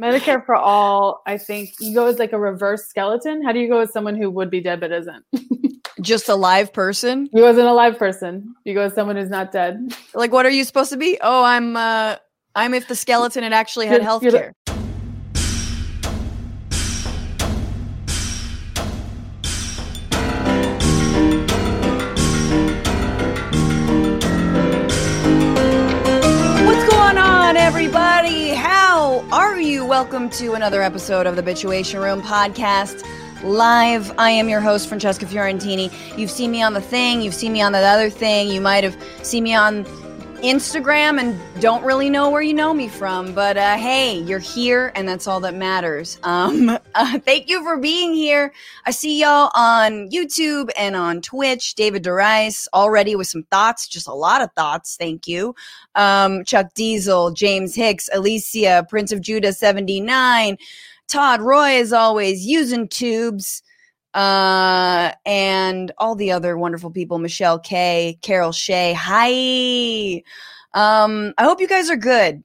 Medicare for all, I think you go as like a reverse skeleton. How do you go as someone who would be dead but isn't? Just a live person? You as an alive person. You go as someone who's not dead. Like what are you supposed to be? Oh, I'm uh I'm if the skeleton had actually had health care. Are you? Welcome to another episode of the Bitchuation Room podcast live. I am your host, Francesca Fiorentini. You've seen me on the thing, you've seen me on that other thing, you might have seen me on Instagram and don't really know where you know me from, but uh, hey, you're here and that's all that matters. Um, uh, thank you for being here. I see y'all on YouTube and on Twitch. David DeRice already with some thoughts, just a lot of thoughts. Thank you. Um, Chuck Diesel, James Hicks, Alicia, Prince of Judah 79, Todd Roy, is always, using tubes uh, and all the other wonderful people, Michelle K, Carol Shea. Hi. Um, I hope you guys are good.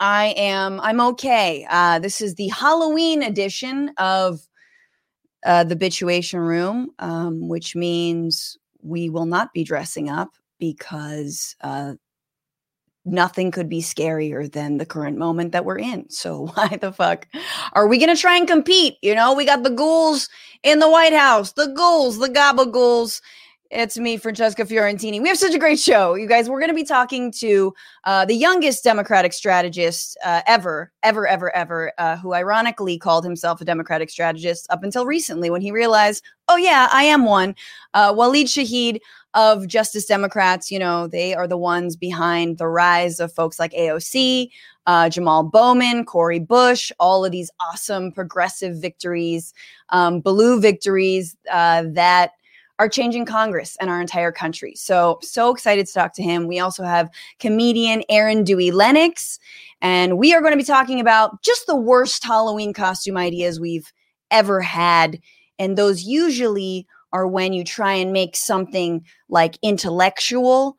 I am, I'm okay. Uh, this is the Halloween edition of uh, the Bitchuation Room, um, which means we will not be dressing up because uh, nothing could be scarier than the current moment that we're in. So why the fuck are we going to try and compete? You know, we got the ghouls in the White House, the ghouls, the gabagools. It's me, Francesca Fiorentini. We have such a great show. You guys, we're going to be talking to uh, the youngest Democratic strategist uh, ever, ever, ever, ever, uh, who ironically called himself a Democratic strategist up until recently when he realized, oh, yeah, I am one. Uh, Waleed Shahid of Justice Democrats, you know, they are the ones behind the rise of folks like AOC, uh, Jamal Bowman, Cori Bush, all of these awesome progressive victories, um, blue victories uh, that are changing Congress and our entire country. So, so excited to talk to him. We also have comedian Erin Dewey Lennox, and we are going to be talking about just the worst Halloween costume ideas we've ever had. And those usually are when you try and make something like intellectual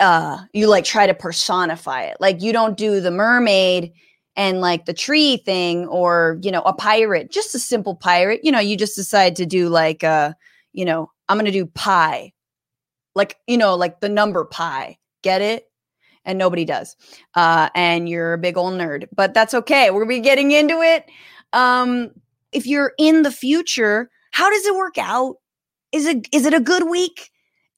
uh you like try to personify it like you don't do the mermaid and like the tree thing or you know a pirate just a simple pirate you know you just decide to do like uh you know i'm gonna do pi like you know like the number pi get it and nobody does uh and you're a big old nerd but that's okay we'll be getting into it um if you're in the future how does it work out is it is it a good week?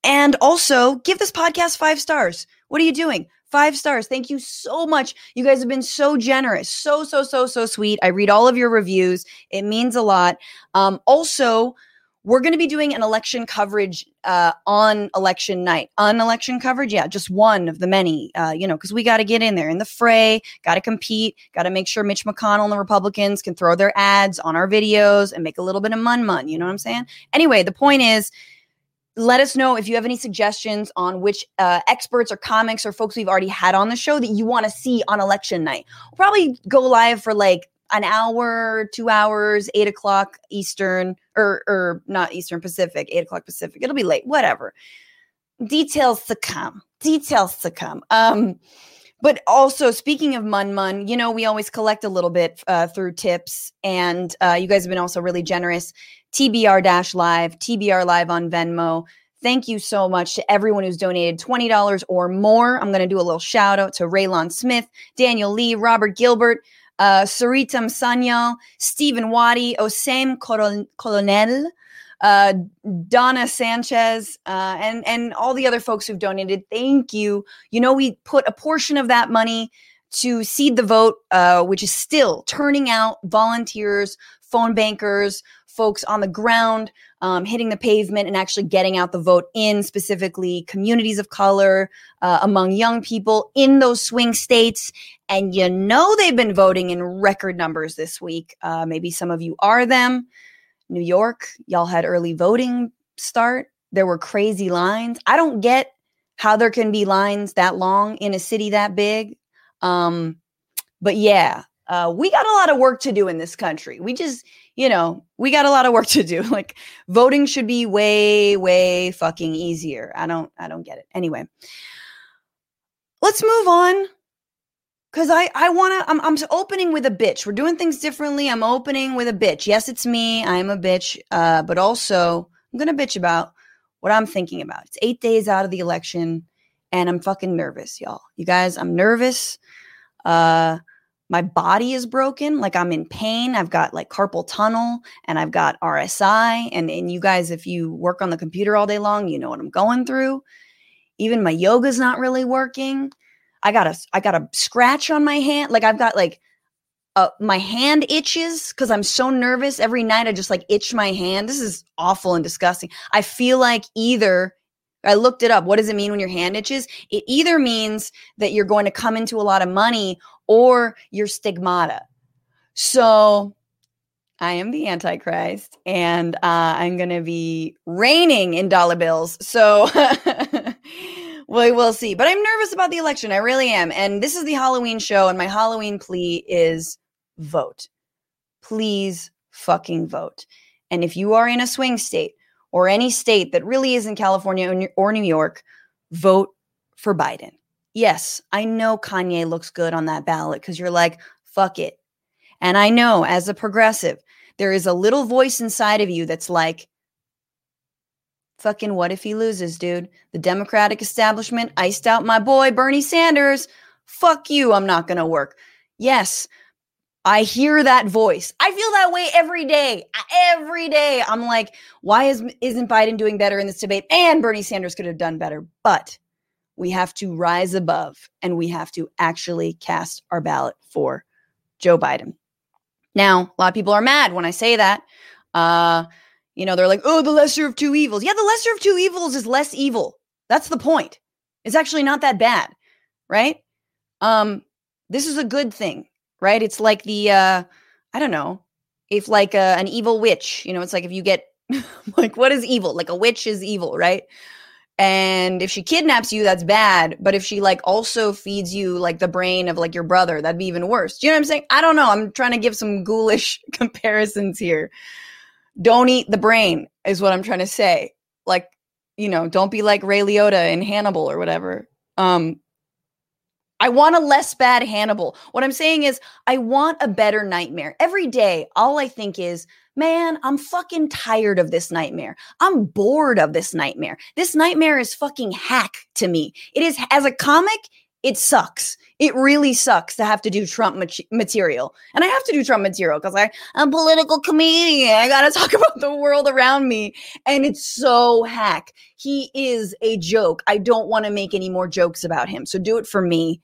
And also give this podcast five stars. What are you doing? Five stars. Thank you so much. You guys have been so generous. So, so, so, so sweet. I read all of your reviews. It means a lot. Um, also, we're going to be doing an election coverage uh, on election night. On election coverage, yeah, just one of the many, uh, you know, because we got to get in there in the fray, got to compete, got to make sure Mitch McConnell and the Republicans can throw their ads on our videos and make a little bit of mun mun. You know what I'm saying? Anyway, the point is, let us know if you have any suggestions on which uh, experts or comics or folks we've already had on the show that you want to see on election night. We'll probably go live for like an hour, two hours, eight o'clock Eastern, or or not Eastern Pacific, eight o'clock Pacific. It'll be late, whatever. Details to come. Details to come. Um, but also speaking of Mun Mun, you know, we always collect a little bit uh, through tips, and uh, you guys have been also really generous. TBR Dash Live, TBR Live on Venmo. Thank you so much to everyone who's donated $20 or more. I'm going to do a little shout out to Raylon Smith, Daniel Lee, Robert Gilbert, uh, Saritam Sanyal, Stephen Waddy, Osam Colonel, uh, Donna Sanchez, uh, and and all the other folks who've donated. Thank you. You know, we put a portion of that money to seed the vote, uh, which is still turning out volunteers, phone bankers, folks on the ground um, hitting the pavement and actually getting out the vote in specifically communities of color uh, among young people in those swing states. And you know they've been voting in record numbers this week. Uh, maybe some of you are them. New york y'all had early voting start. There were crazy lines. I don't get how there can be lines that long in a city that big. Um, but yeah uh, we got a lot of work to do in this country we just you know, we got a lot of work to do. Like voting should be way, way fucking easier. I don't, I don't get it. Anyway, let's move on Cause I I wanna I'm I'm opening with a bitch. We're doing things differently. I'm opening with a bitch. Yes, it's me. I'm a bitch. Uh, but also I'm gonna bitch about what I'm thinking about. It's eight days out of the election, and I'm fucking nervous, y'all. You guys, I'm nervous. Uh, my body is broken. Like I'm in pain. I've got like carpal tunnel, and I've got RSI. And and you guys, if you work on the computer all day long, you know what I'm going through. Even my yoga's not really working. I got a I got a scratch on my hand. Like I've got like uh, my hand itches because I'm so nervous. Every night I just like itch my hand. This is awful and disgusting. I feel like either I looked it up. What does it mean when your hand itches? It either means that you're going to come into a lot of money or you're stigmata. So I am the Antichrist and uh, I'm going to be raining in dollar bills. So we will see. But I'm nervous about the election. I really am. And this is the Halloween show. And my Halloween plea is vote. Please fucking vote. And if you are in a swing state or any state that really isn't California or New York, vote for Biden. Yes, I know Kanye looks good on that ballot because you're like, fuck it. And I know as a progressive, there is a little voice inside of you that's like, Fucking what if he loses, dude? The Democratic establishment iced out my boy, Bernie Sanders. Fuck you, I'm not gonna work. Yes, I hear that voice. I feel that way every day. Every day. I'm like, why is, isn't Biden doing better in this debate? And Bernie Sanders could have done better. But we have to rise above and we have to actually cast our ballot for Joe Biden. Now, a lot of people are mad when I say that. Uh, you know, they're like, oh, the lesser of two evils. Yeah, the lesser of two evils is less evil. That's the point. It's actually not that bad, right? Um, this is a good thing, right? It's like the uh, I don't know, if like a, an evil witch, you know, it's like if you get like what is evil? Like a witch is evil, right? And if she kidnaps you, that's bad. But if she like also feeds you like the brain of like your brother, that'd be even worse. Do you know what I'm saying? I don't know. I'm trying to give some ghoulish comparisons here don't eat the brain is what I'm trying to say. Like, you know, don't be like Ray Liotta in Hannibal or whatever. Um, I want a less bad Hannibal. What I'm saying is, I want a better nightmare. Every day, all I think is, man, I'm fucking tired of this nightmare. I'm bored of this nightmare. This nightmare is fucking hack to me. It is, as a comic, it sucks. It really sucks to have to do Trump material. And I have to do Trump material because I'm a political comedian. I got to talk about the world around me. And it's so hack. He is a joke. I don't want to make any more jokes about him. So do it for me.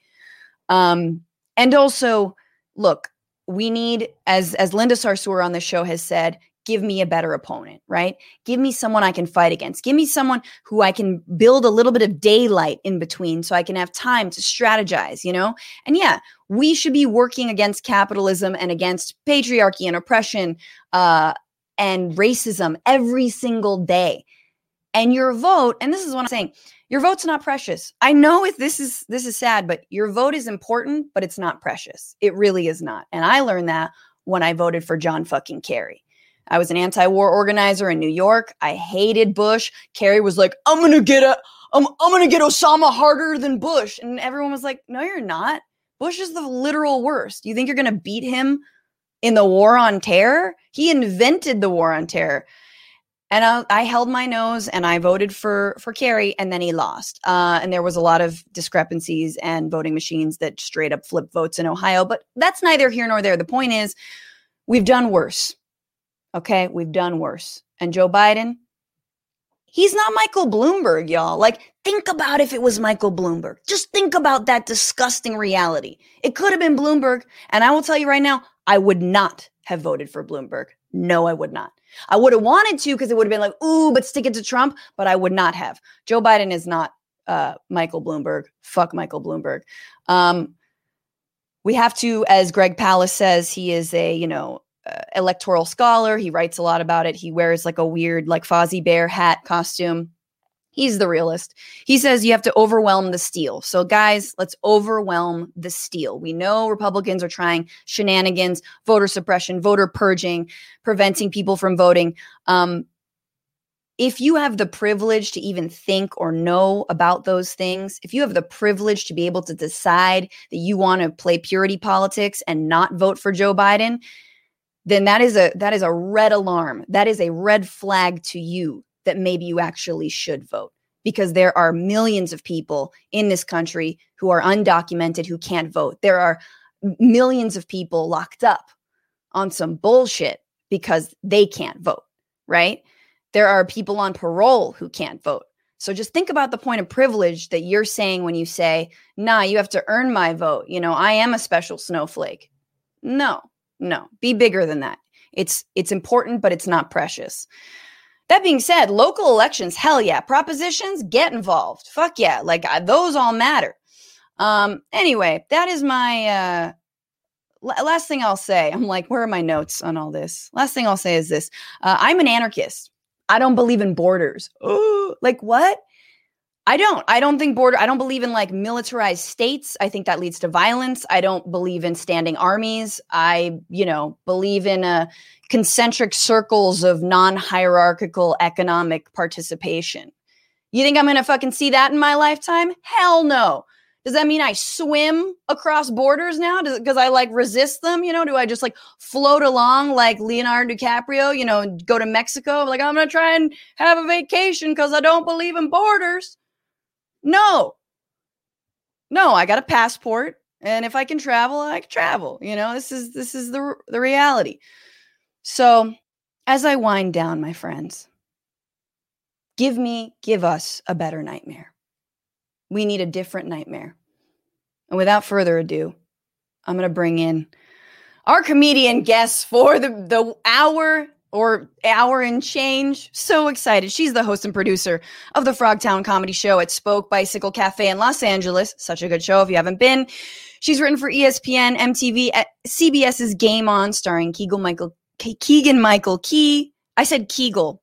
Um, and also, look, we need, as as Linda Sarsour on the show has said, give me a better opponent, right? Give me someone I can fight against. Give me someone who I can build a little bit of daylight in between so I can have time to strategize, you know? And yeah, we should be working against capitalism and against patriarchy and oppression uh, and racism every single day. And your vote, and this is what I'm saying, your vote's not precious. I know if this is this is sad, but your vote is important, but it's not precious. It really is not. And I learned that when I voted for John fucking Kerry. I was an anti-war organizer in New York. I hated Bush. Kerry was like, "I'm gonna get a, I'm, I'm gonna get Osama harder than Bush," and everyone was like, "No, you're not. Bush is the literal worst. You think you're gonna beat him in the war on terror? He invented the war on terror." And I, I held my nose and I voted for for Kerry, and then he lost. Uh, and there was a lot of discrepancies and voting machines that straight up flip votes in Ohio. But that's neither here nor there. The point is, we've done worse Okay, we've done worse. And Joe Biden, he's not Michael Bloomberg, y'all. Like, think about if it was Michael Bloomberg. Just think about that disgusting reality. It could have been Bloomberg. And I will tell you right now, I would not have voted for Bloomberg. No, I would not. I would have wanted to because it would have been like, ooh, but stick it to Trump, but I would not have. Joe Biden is not uh, Michael Bloomberg. Fuck Michael Bloomberg. Um, we have to, as Greg Palast says, he is a, you know, uh, electoral scholar. He writes a lot about it. He wears like a weird, like Fozzie Bear hat costume. He's the realist. He says you have to overwhelm the steal. So, guys, let's overwhelm the steal. We know Republicans are trying shenanigans, voter suppression, voter purging, preventing people from voting. Um, if you have the privilege to even think or know about those things, if you have the privilege to be able to decide that you want to play purity politics and not vote for Joe Biden, then that is a that is a red alarm. That is a red flag to you that maybe you actually should vote because there are millions of people in this country who are undocumented who can't vote. There are millions of people locked up on some bullshit because they can't vote, right? There are people on parole who can't vote. So just think about the point of privilege that you're saying when you say, nah, you have to earn my vote. You know, I am a special snowflake. No, no, be bigger than that. It's it's important, but it's not precious. That being said, local elections, hell yeah. Propositions, get involved. Fuck yeah. Like uh, those all matter. Um, anyway, that is my uh last thing I'll say. I'm like, where are my notes on all this? Last thing I'll say is this. Uh, I'm an anarchist. I don't believe in borders. Like what? I don't. I don't think border. I don't believe in like militarized states. I think that leads to violence. I don't believe in standing armies. I, you know, believe in a uh, concentric circles of non-hierarchical economic participation. You think I'm going to fucking see that in my lifetime? Hell no. Does that mean I swim across borders now? Because I like resist them? You know, do I just like float along like Leonardo DiCaprio? You know, go to Mexico? Like I'm gonna try and have a vacation because I don't believe in borders. No, no, I got a passport, and if I can travel, I can travel. You know, this is this is the the reality. So, as I wind down, my friends, give me, give us a better nightmare. We need a different nightmare. And without further ado, I'm going to bring in our comedian guest for the, the hour or hour and change. So excited. She's the host and producer of the Frogtown Comedy Show at Spoke Bicycle Cafe in Los Angeles. Such a good show if you haven't been. She's written for ESPN, MTV, at eh, CBS's Game On, starring Keegan Michael Keegan Michael Key. I said Kegel.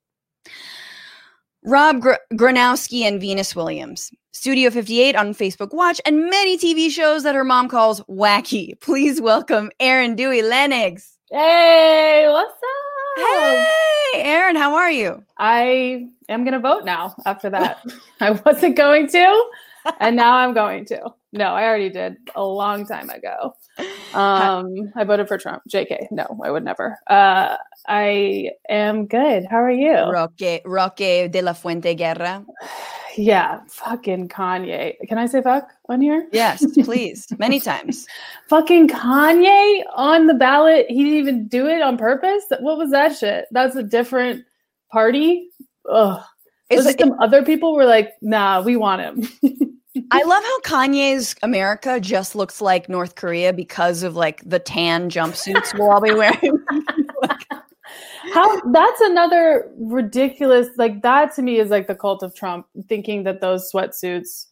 Rob Gr- Gronkowski and Venus Williams. Studio 58 on Facebook Watch, and many TV shows that her mom calls wacky. Please welcome Erin Dewey Lennox. Hey, what's up? Hey, Erin, how are you? I am going to vote now after that. I wasn't going to, and now I'm going to. No, I already did a long time ago. Um, I voted for Trump. JK. No, I would never. Uh, I am good. How are you? Roque, Roque de la Fuente Guerra. Yeah, fucking Kanye. Can I say fuck on here? Yes, please. Many times. fucking Kanye on the ballot. He didn't even do it on purpose. What was that shit? That's a different party. Ugh. Is it, some other people were like, nah, we want him. I love how Kanye's America just looks like North Korea because of like the tan jumpsuits we'll all be wearing. How that's another ridiculous like that to me is like the cult of Trump thinking that those sweatsuits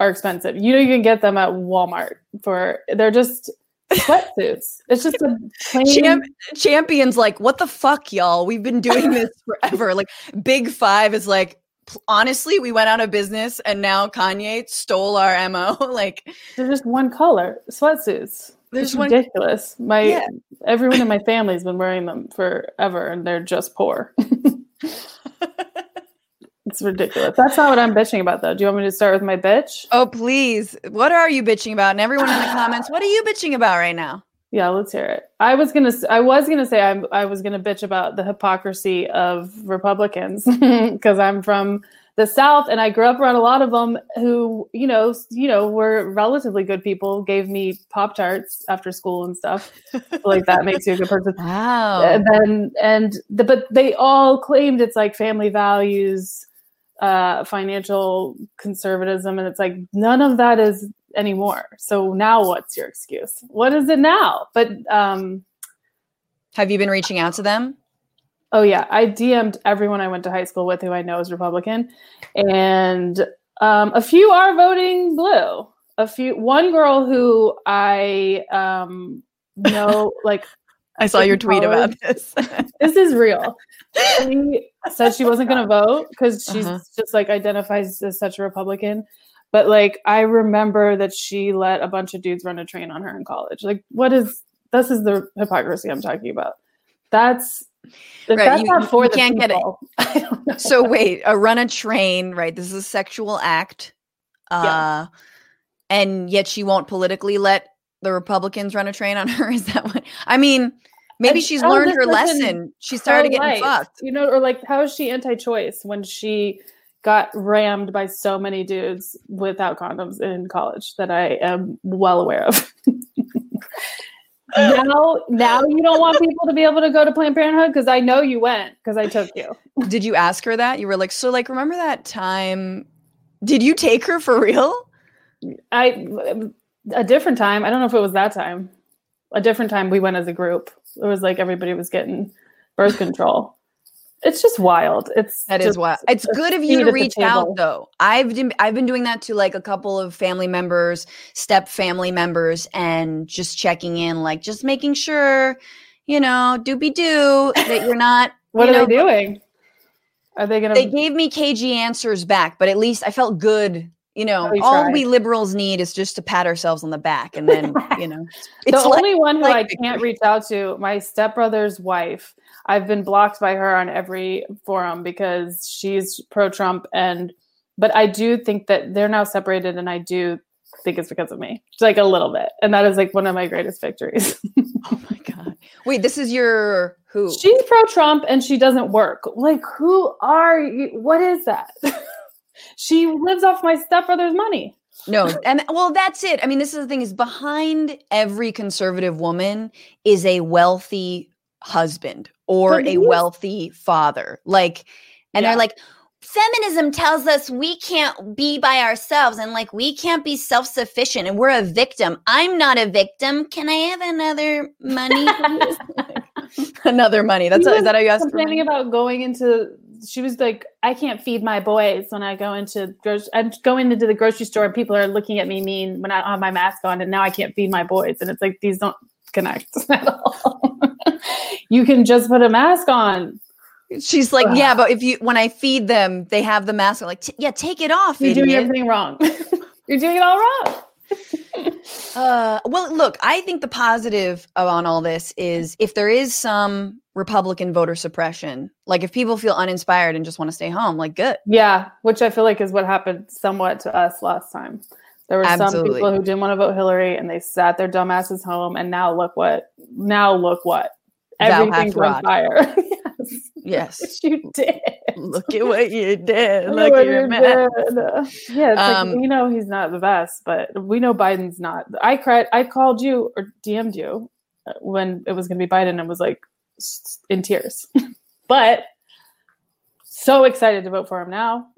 are expensive. You know you can get them at Walmart for they're just sweatsuits. It's just a plain Champ- champions like what the fuck y'all? We've been doing this forever. like Big 5 is like honestly, we went out of business and now Kanye stole our MO. like they're just one color sweatsuits. There's one ridiculous. My yeah. everyone in my family's been wearing them forever, and they're just poor. it's ridiculous. That's not what I'm bitching about, though. Do you want me to start with my bitch? Oh, please. What are you bitching about? And everyone in the comments, what are you bitching about right now? Yeah, let's hear it. I was gonna, I was gonna say, I'm, I was gonna bitch about the hypocrisy of Republicans because I'm from the South, and I grew up around a lot of them who, you know, you know, were relatively good people. Gave me pop tarts after school and stuff. like that makes you a good person. Wow. And then, and the, but they all claimed it's like family values, uh, financial conservatism, and it's like none of that is anymore. So now, what's your excuse? What is it now? But um, have you been reaching out to them? Oh yeah, I DM'd everyone I went to high school with who I know is Republican, and um, a few are voting blue. A few, one girl who I um, know, like I saw your tweet college. about this. this is real. She said she wasn't going to vote because she's uh-huh. just like identifies as such a Republican. But like, I remember that she let a bunch of dudes run a train on her in college. Like, what is this? Is the hypocrisy I'm talking about? That's Right, that's you- not for you the can't get it. people, I don't know. So wait, a run a train, right? This is a sexual act. Uh and yet she won't politically let the Republicans run a train on her. Is that what I mean? Maybe And she's learned her lesson. She started getting fucked. You know, or like how is she anti-choice when she got rammed by so many dudes without condoms in college that I am well aware of. now, now you don't want people to be able to go to Planned Parenthood because I know you went because I took you. Did you ask her that? You were like, so like remember that time did you take her for real? I a different time. I don't know if it was that time. A different time we went as a group. It was like everybody was getting birth control. It's just wild. It's That is why it's good of you to reach out though. I've been I've been doing that to like a couple of family members, step family members, and just checking in, like just making sure, you know, doobie doo that you're not. What you are know, they doing? Are they gonna? They gave me cagey answers back, but at least I felt good. You know, Oh, you all tried. we liberals need is just to pat ourselves on the back, and then you know, it's the like only one who like I can't reach out to, my stepbrother's wife. I've been blocked by her on every forum because she's pro Trump and but I do think that they're now separated and I do think it's because of me. Just like a little bit. And that is like one of my greatest victories. oh my god. Wait, this is your who? she's pro Trump and she doesn't work. Like who are you? What is that? she lives off my stepbrother's money. No, and well, that's it. I mean, this is the thing: is behind every conservative woman is a wealthy husband or a wealthy father. Like, and Yeah. they're like, feminism tells us we can't be by ourselves and like we can't be self-sufficient and we're a victim. I'm not a victim. Can I have another money? another money. That's She is that how you ask for complaining about going into she was like i can't feed my boys when i go into grocery i'm going into the grocery store and people are looking at me mean when i have my mask on and now i can't feed my boys and it's like these don't connect at all you can just put a mask on She's like, yeah, but if you when I feed them, they have the mask. I'm like, yeah, take it off. you're doing everything wrong you're doing it all wrong Uh, well, look, I think the positive on all this is if there is some Republican voter suppression, like if people feel uninspired and just want to stay home, like good. yeah which i feel like is what happened somewhat to us last time there were some people who didn't want to vote hillary and they sat their dumbasses home and now look what now look what everything's on fire yes Yes. you did. Look at what you did. Look at your you man. Yeah, it's Um, like we know he's not the best, but we know Biden's not. I cried. I called you or DM'd you uh, when it was going to be Biden and was like in tears, but so excited to vote for him now.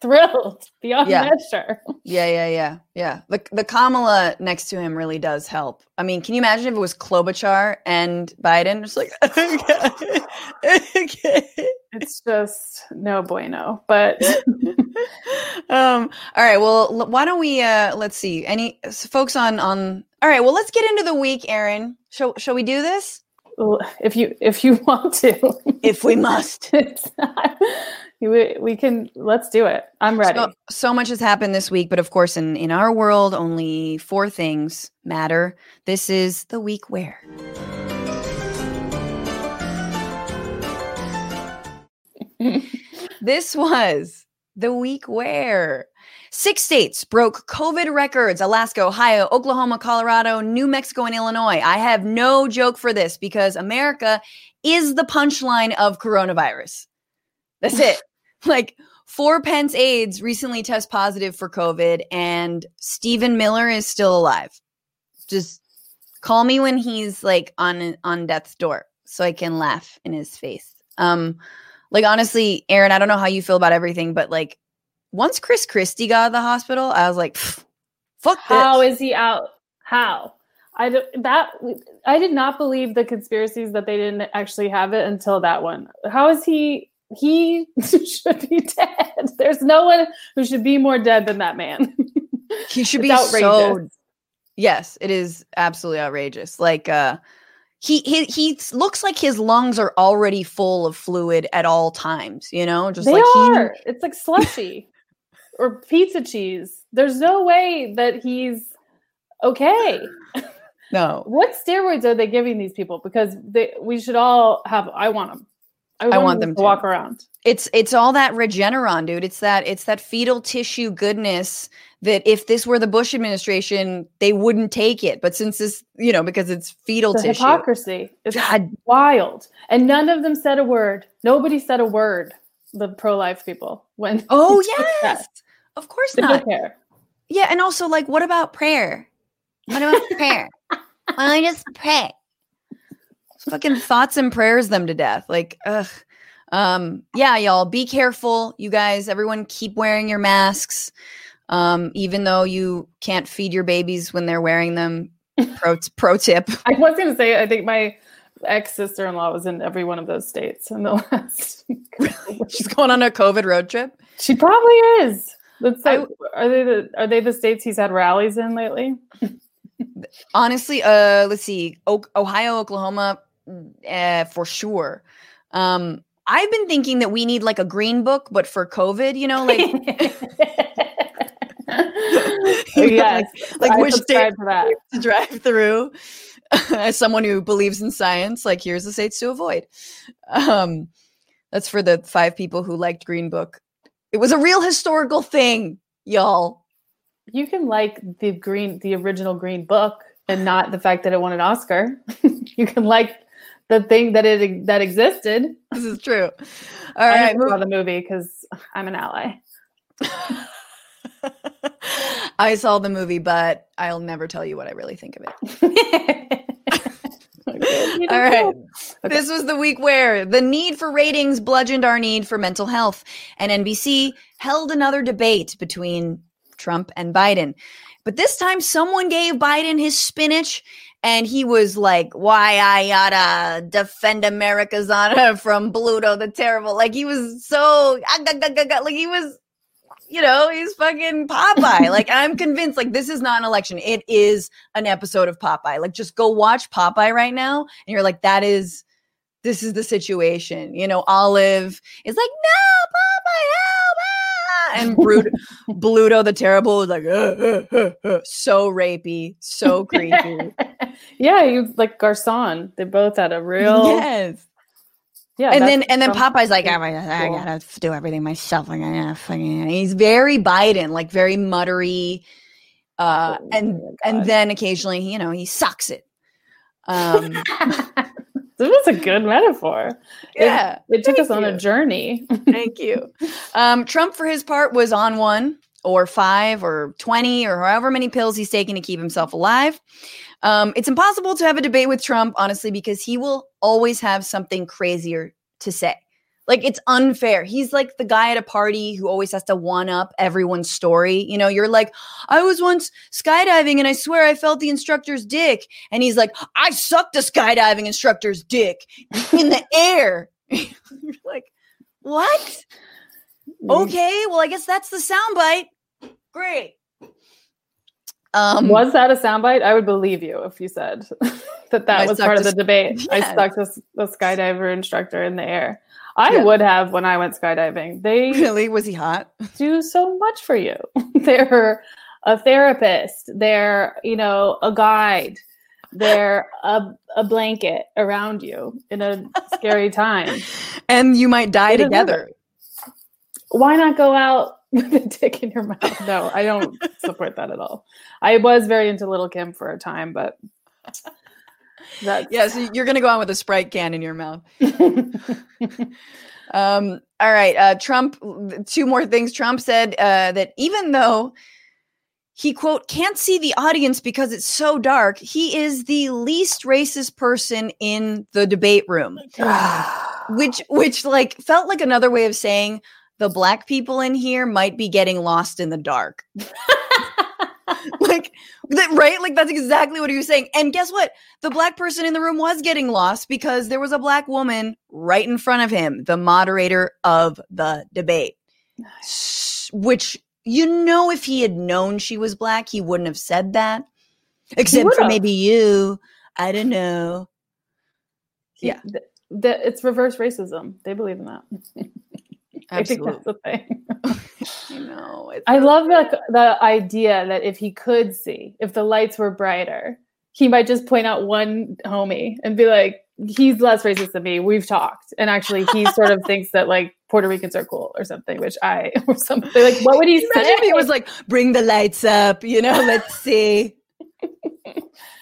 Thrilled beyond Yeah. measure. Yeah, yeah, yeah, yeah. The the Kamala next to him really does help. I mean, can you imagine if it was Klobuchar and Biden? It's like. It's just no bueno. But um all right well l- why don't we uh let's see any folks on on all right well let's get into the week erin shall, shall we do this if you if you want to, if we must. We, we can let's do it. I'm ready. so, so much has happened this week but of course in in our world only four things matter. This is the week where. This was the week where six states broke COVID records Alaska, Ohio, Oklahoma, Colorado, New Mexico, and Illinois. I have no joke for this because America is the punchline of coronavirus. That's it. like, four Pence aides recently test positive for COVID, and Stephen Miller is still alive. Just call me when he's like on on death's door so I can laugh in his face. Um, like honestly, Erin, I don't know how you feel about everything, but like once Chris Christie got out of the hospital, I was like, "Pff, fuck How this. is he out? How? I that I did not believe the conspiracies that they didn't actually have it until that one. How is he? He should be dead. There's no one who should be more dead than that man. he should be It's so outrageous. Yes, it is absolutely outrageous. Like uh he he he looks like his lungs are already full of fluid at all times, you know? Just they like are. It's like slushy or pizza cheese. There's no way that he's okay. No. What steroids are they giving these people? Because they, we should all have. I want them. I want, want them them to walk around. It's it's all that Regeneron, dude. It's that it's that fetal tissue goodness that if this were the Bush administration, they wouldn't take it. But since this, you know, because it's fetal The tissue. hypocrisy. It's God, wild, and none of them said a word. Nobody said a word. The pro-life people when oh yes. Of course they not. Yeah, and also like what about prayer? What about prayer? Why don't I just pray. Fucking thoughts and prayers them to death. Like, ugh. Um, yeah, y'all, be careful. You guys, everyone keep wearing your masks. Um, even though you can't feed your babies when they're wearing them. Pro pro tip. I was going to say, I think my ex sister in law was in every one of those states in the last. She's going on a COVID road trip. she probably is. That's I- like, are they the are they the states he's had rallies in lately? honestly uh let's see o- ohio oklahoma uh, for sure. Um i've been thinking that we need like a green book but for covid you know like yes, like I which state to to drive through as someone who believes in science like here's the states to avoid. Um that's for the five people who liked green book it was a real historical thing y'all You can like the green, the original Green Book, and not the fact that it won an Oscar. you can like the thing that it that existed. this is true all I saw the movie because I'm an ally. I saw the movie, but I'll never tell you what I really think of it. All right. This was the week where the need for ratings bludgeoned our need for mental health, and NBC held another debate between Trump and Biden. But this time, someone gave Biden his spinach, and he was like, "Why I gotta defend America's honor from Bluto the Terrible?" Like he was so like he was you know, he's fucking Popeye. like I'm convinced like this is not an election. It is an episode of Popeye. Like just go watch Popeye right now and you're like that is this is the situation. You know, Olive is like, "No, Popeye, help!" ah!" And Brut- Bluto the Terrible is like, "Uh, uh, uh, uh," so rapey, so creepy. yeah, you like Garcon. They both had a real yes. Yeah. and then and then Popeye's like, I, I gotta do everything myself. Like, I fucking. He's very Biden, like very muttery, uh, Oh and and then occasionally, you know, he sucks it. Um, this was a good metaphor. It- yeah, It, took us on you. a journey. thank you. Um, Trump, for his part, was on one or five or twenty or however many pills he's taking to keep himself alive. Um, it's impossible to have a debate with Trump, honestly, because he will always have something crazier to say. Like it's unfair. He's like the guy at a party who always has to one up everyone's story. You know, you're like, I was once skydiving and I swear I felt the instructor's dick. And he's like, I sucked a skydiving instructor's dick in the air. you're like, what? Mm. Okay, well, I guess that's the soundbite. Great. Um, was that a soundbite? I would believe you if you said that that I was part of the debate. I stuck this the skydiver instructor in the air. I Yeah. would have when I went skydiving. They really? Was he hot? do so much for you. They're a therapist. They're you know a guide. They're a, a blanket around you in a scary time. And you might die together. Why not go out with a dick in your mouth? No, I don't support that at all. I was very into Little Kim for a time, but that's Yeah, so you're gonna go on with a Sprite can in your mouth. Um, all right. Uh, Trump, two more things. Trump said uh, that even though he, quote, can't see the audience because it's so dark, he is the least racist person in the debate room, which, which like felt like another way of saying the black people in here might be getting lost in the dark. like, that, right? Like, that's exactly what he was saying. And guess what? The black person in the room was getting lost because there was a black woman right in front of him, the moderator of the debate. S- Which, you know, if he had known she was black, he wouldn't have said that. Except for maybe you. I don't know. Yeah. th- th- it's reverse racism. They believe in that. I think that's the thing. I know. I love the the idea that if he could see, if the lights were brighter, he might just point out one homie and be like, he's less racist than me. We've talked. And actually he sort of thinks that like Puerto Ricans are cool or something, which I or something like what would he Imagine say? if he was like, bring the lights up, you know, let's see.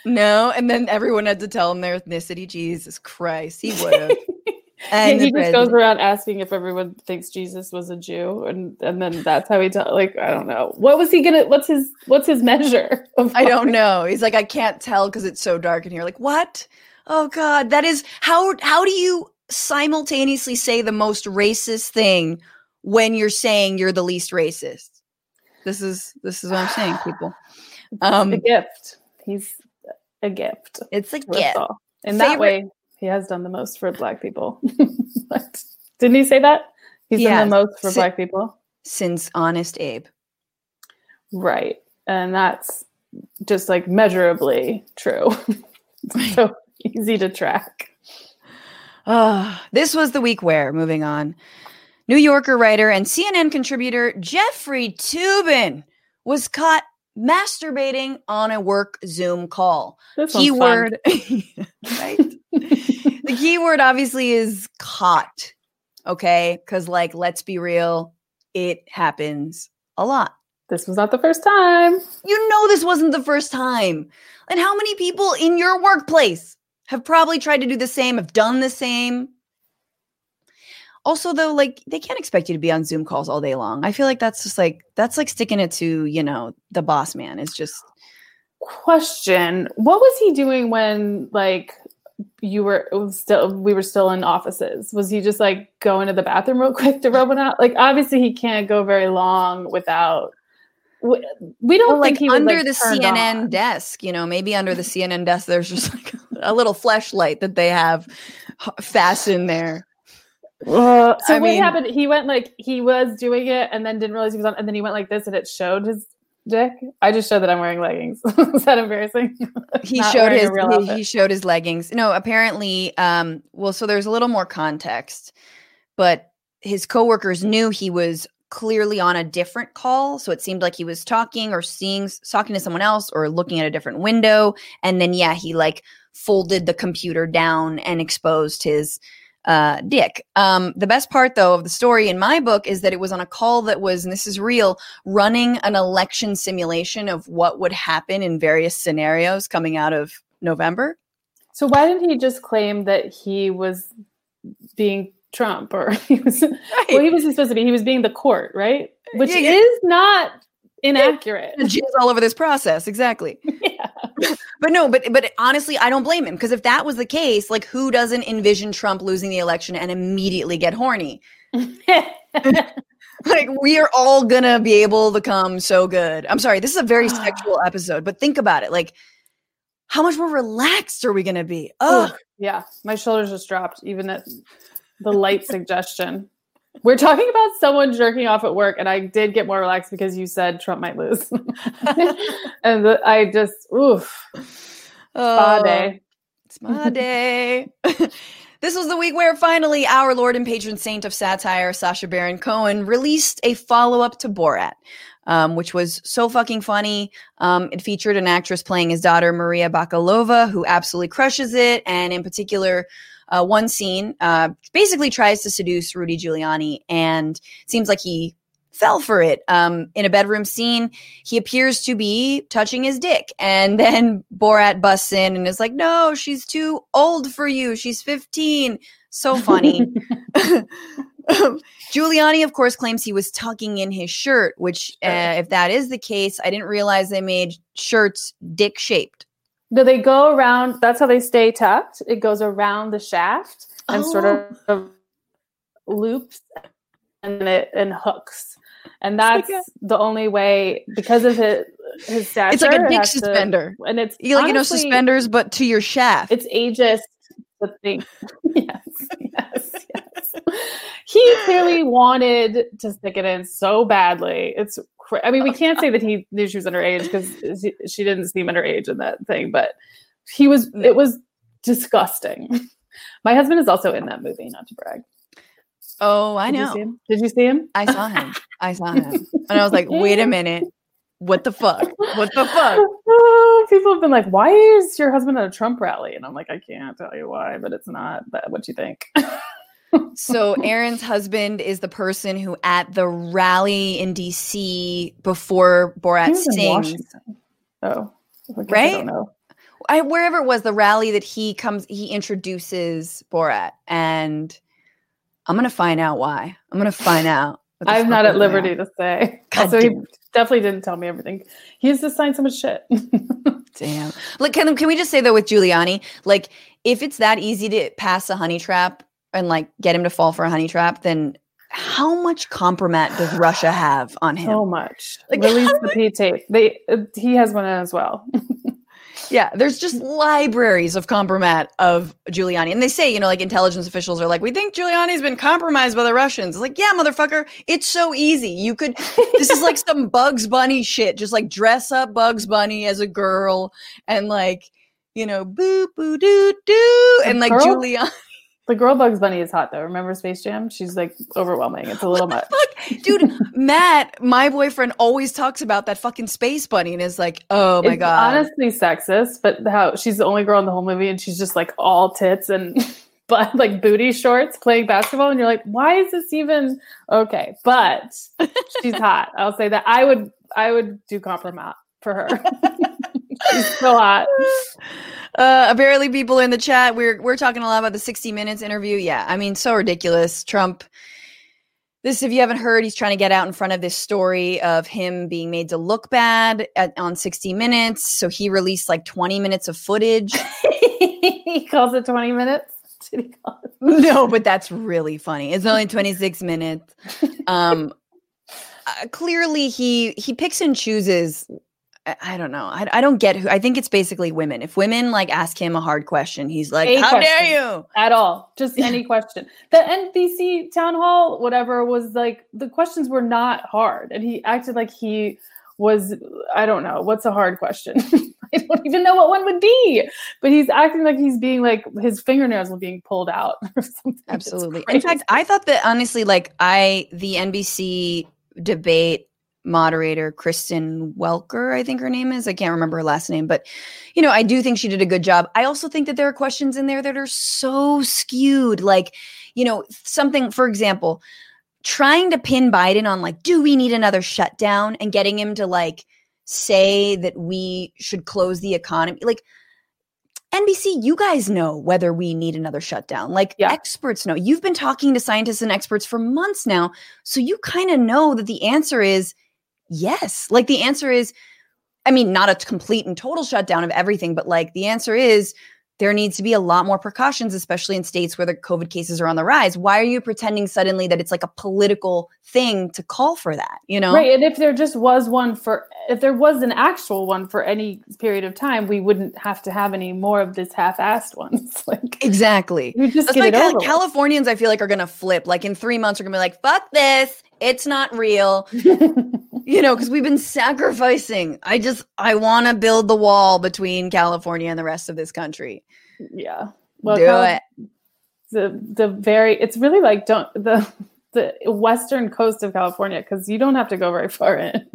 no, and then everyone had to tell him their ethnicity. Jesus Christ, he would have. And he just goes around asking if everyone thinks Jesus was a Jew, and and then that's how he tell. Like I don't know, what was he gonna? What's his What's his measure? Of I don't know. He's like, I can't tell because it's so dark in here. Like, what? Oh God, that is how. How do you simultaneously say the most racist thing when you're saying you're the least racist? This is this is what I'm saying, people. Um, a gift. He's a gift. it's a gift. all. In that way, he has done the most for Black people. Didn't he say that? He's He done the most for Si- Black people. since Honest Abe. Right. And that's just like measurably true. so easy to track. Ah, this was the week where, moving on, New Yorker writer and CNN contributor Jeffrey Toobin was caught masturbating on a work Zoom call. This Keyword, right? the keyword obviously is caught. Okay. Cause, like, let's be real, it happens a lot. This was not the first time. You know, this wasn't the first time. And how many people in your workplace have probably tried to do the same, have done the same? Also, though, like they can't expect you to be on Zoom calls all day long. I feel like that's just like that's like sticking it to you know the boss man. It's just Question: What was he doing when like you were it still we were still in offices? Was he just like going to the bathroom real quick to rub one out? Like obviously he can't go very long without. We, we don't well, think like under like, the CNN on. desk. You know, maybe under the CNN desk, there's just like a little flashlight that they have fastened there. Uh, so I what mean- happened? He went like he was doing it and then didn't realize he was on, and then he went like this and it showed his dick. I just showed that I'm wearing leggings. Is that embarrassing? he showed his he, he showed his leggings no apparently um well so there's a little more context but his coworkers knew he was clearly on a different call so it seemed like he was talking or seeing talking to someone else or looking at a different window and then yeah he like folded the computer down and exposed his uh, dick. Um, the best part, though, of the story in my book is that it was on a call that was, and this is real, running an election simulation of what would happen in various scenarios coming out of November. So why didn't he just claim that he was being Trump or he was well he was supposed to be he was being the court, right? Which Yeah, yeah. is not inaccurate. Jizz all over this process, exactly. yeah. But no, but but honestly, I don't blame him because if that was the case, like who doesn't envision Trump losing the election and immediately get horny? like we are all gonna be able to come so good. I'm sorry, this is a very ah. sexual episode, but think about it. Like, how much more relaxed are we gonna be? Oh, yeah, my shoulders just dropped even at the light suggestion. We're talking about someone jerking off at work, and I did get more relaxed because you said Trump might lose, and the, I just oof spa oh, day. It's my day. this was the week where finally our Lord and patron saint of satire, Sacha Baron Cohen, released a follow up to Borat, um, which was so fucking funny. Um, it featured an actress playing his daughter, Maria Bakalova, who absolutely crushes it. And in particular, uh, one scene uh, basically tries to seduce Rudy Giuliani and seems like he fell for it. Um, in a bedroom scene, he appears to be touching his dick. And then Borat busts in and is like, no, she's too old for you. She's 15. So funny. Giuliani, of course, claims he was tucking in his shirt, which, uh, if that is the case, I didn't realize they made shirts dick shaped. No, they go around. That's how they stay tucked. It goes around the shaft and sort Oh. of loops and it and hooks. And that's like the only way because of his his stature. It's like a dick has to- suspender. and it's You like, you know, suspenders, but to your shaft. It's ageist to think. yes, yes, yes. He clearly wanted to stick it in so badly. It's. Cra- I mean, we can't say that he knew she was underage because she didn't seem underage in that thing, but he was. It was disgusting. My husband is also in that movie. Not to brag. oh, I Did You know. see him? Did you see him? I saw him. I saw him. And I was like, wait a minute. What the fuck? What the fuck? Oh people have been like, "Why is your husband at a Trump rally?" And I'm like, I can't tell you why, but it's not that what you think. So Erin's husband is the person who at the rally in DC before Borat sings. Oh, right? I don't know. I, wherever it was, the rally that he comes, he introduces Borat, and I'm gonna find out why. I'm gonna find out. I'm not at liberty to say. God also, he definitely didn't tell me everything. He just signed so much shit. damn. Like, can can we just say though with Giuliani, like, if it's that easy to pass a honey trap and like get him to fall for a honey trap, then how much compromat does Russia have on him? So much. Like, Release the P tape. They uh, he has one as well. Yeah, there's just libraries of compromat of Giuliani. And they say, you know, like intelligence officials are like, we think Giuliani's been compromised by the Russians. It's like, yeah, motherfucker, it's so easy. You could, this is like some Bugs Bunny shit. Just like dress up Bugs Bunny as a girl and like, you know, boo, boo, doo, doo. And like Giuliani. The girl Bugs Bunny is hot though. Remember Space Jam? She's like overwhelming. It's a little much. Dude, Matt, my boyfriend always talks about that fucking Space Bunny and is like, oh my it's God. Honestly sexist, but how she's the only girl in the whole movie and she's just like all tits and but like booty shorts playing basketball and you're like, why is this even okay? But she's hot. I'll say that. I would I would do compromise for her. She's so hot. Uh, apparently, people in the chat we're we're talking a lot about the 60 Minutes interview. Yeah, I mean, so ridiculous. Trump. This, if you haven't heard, he's trying to get out in front of this story of him being made to look bad at, on 60 Minutes. So he released like 20 minutes of footage. he calls it 20 minutes. no, but that's really funny. It's only 26 minutes. Um, uh, clearly, he he picks and chooses I, don't know. I, I don't get who. I think it's basically women. If women like ask him a hard question, he's like, a "How question. dare you?" At all, just any question. The NBC town hall, whatever, was like the questions were not hard, and he acted like he was. I don't know what's a hard question. I don't even know what one would be, but he's acting like he's being like his fingernails were being pulled out or something. Absolutely. In fact, I thought that honestly, like I the NBC debate moderator Kristen Welker, I think her name is. I can't remember her last name, but you know, I do think she did a good job. I also think that there are questions in there that are so skewed. Like, you know, something, for example, trying to pin Biden on like, do we need another shutdown and getting him to like say that we should close the economy. Like, NBC, you guys know whether we need another shutdown. Like yeah. experts know. You've been talking to scientists and experts for months now. So you kind of know that the answer is Yes. Like the answer is, I mean, not a complete and total shutdown of everything, but like the answer is there needs to be a lot more precautions, especially in states where the COVID cases are on the rise. Why are you pretending suddenly that it's like a political thing to call for that? You know? Right. And if there just was one for, if there was an actual one for any period of time, we wouldn't have to have any more of this half assed ones. like, exactly. You just That's get like it over Californians, I feel like, are going to flip. Like in three months, are going to be like, fuck this. It's not real. you know, because we've been sacrificing. I just I want to build the wall between California and the rest of this country. Yeah, well, do Cal- it. The the very it's really like don't the the western coast of California because you don't have to go very far in.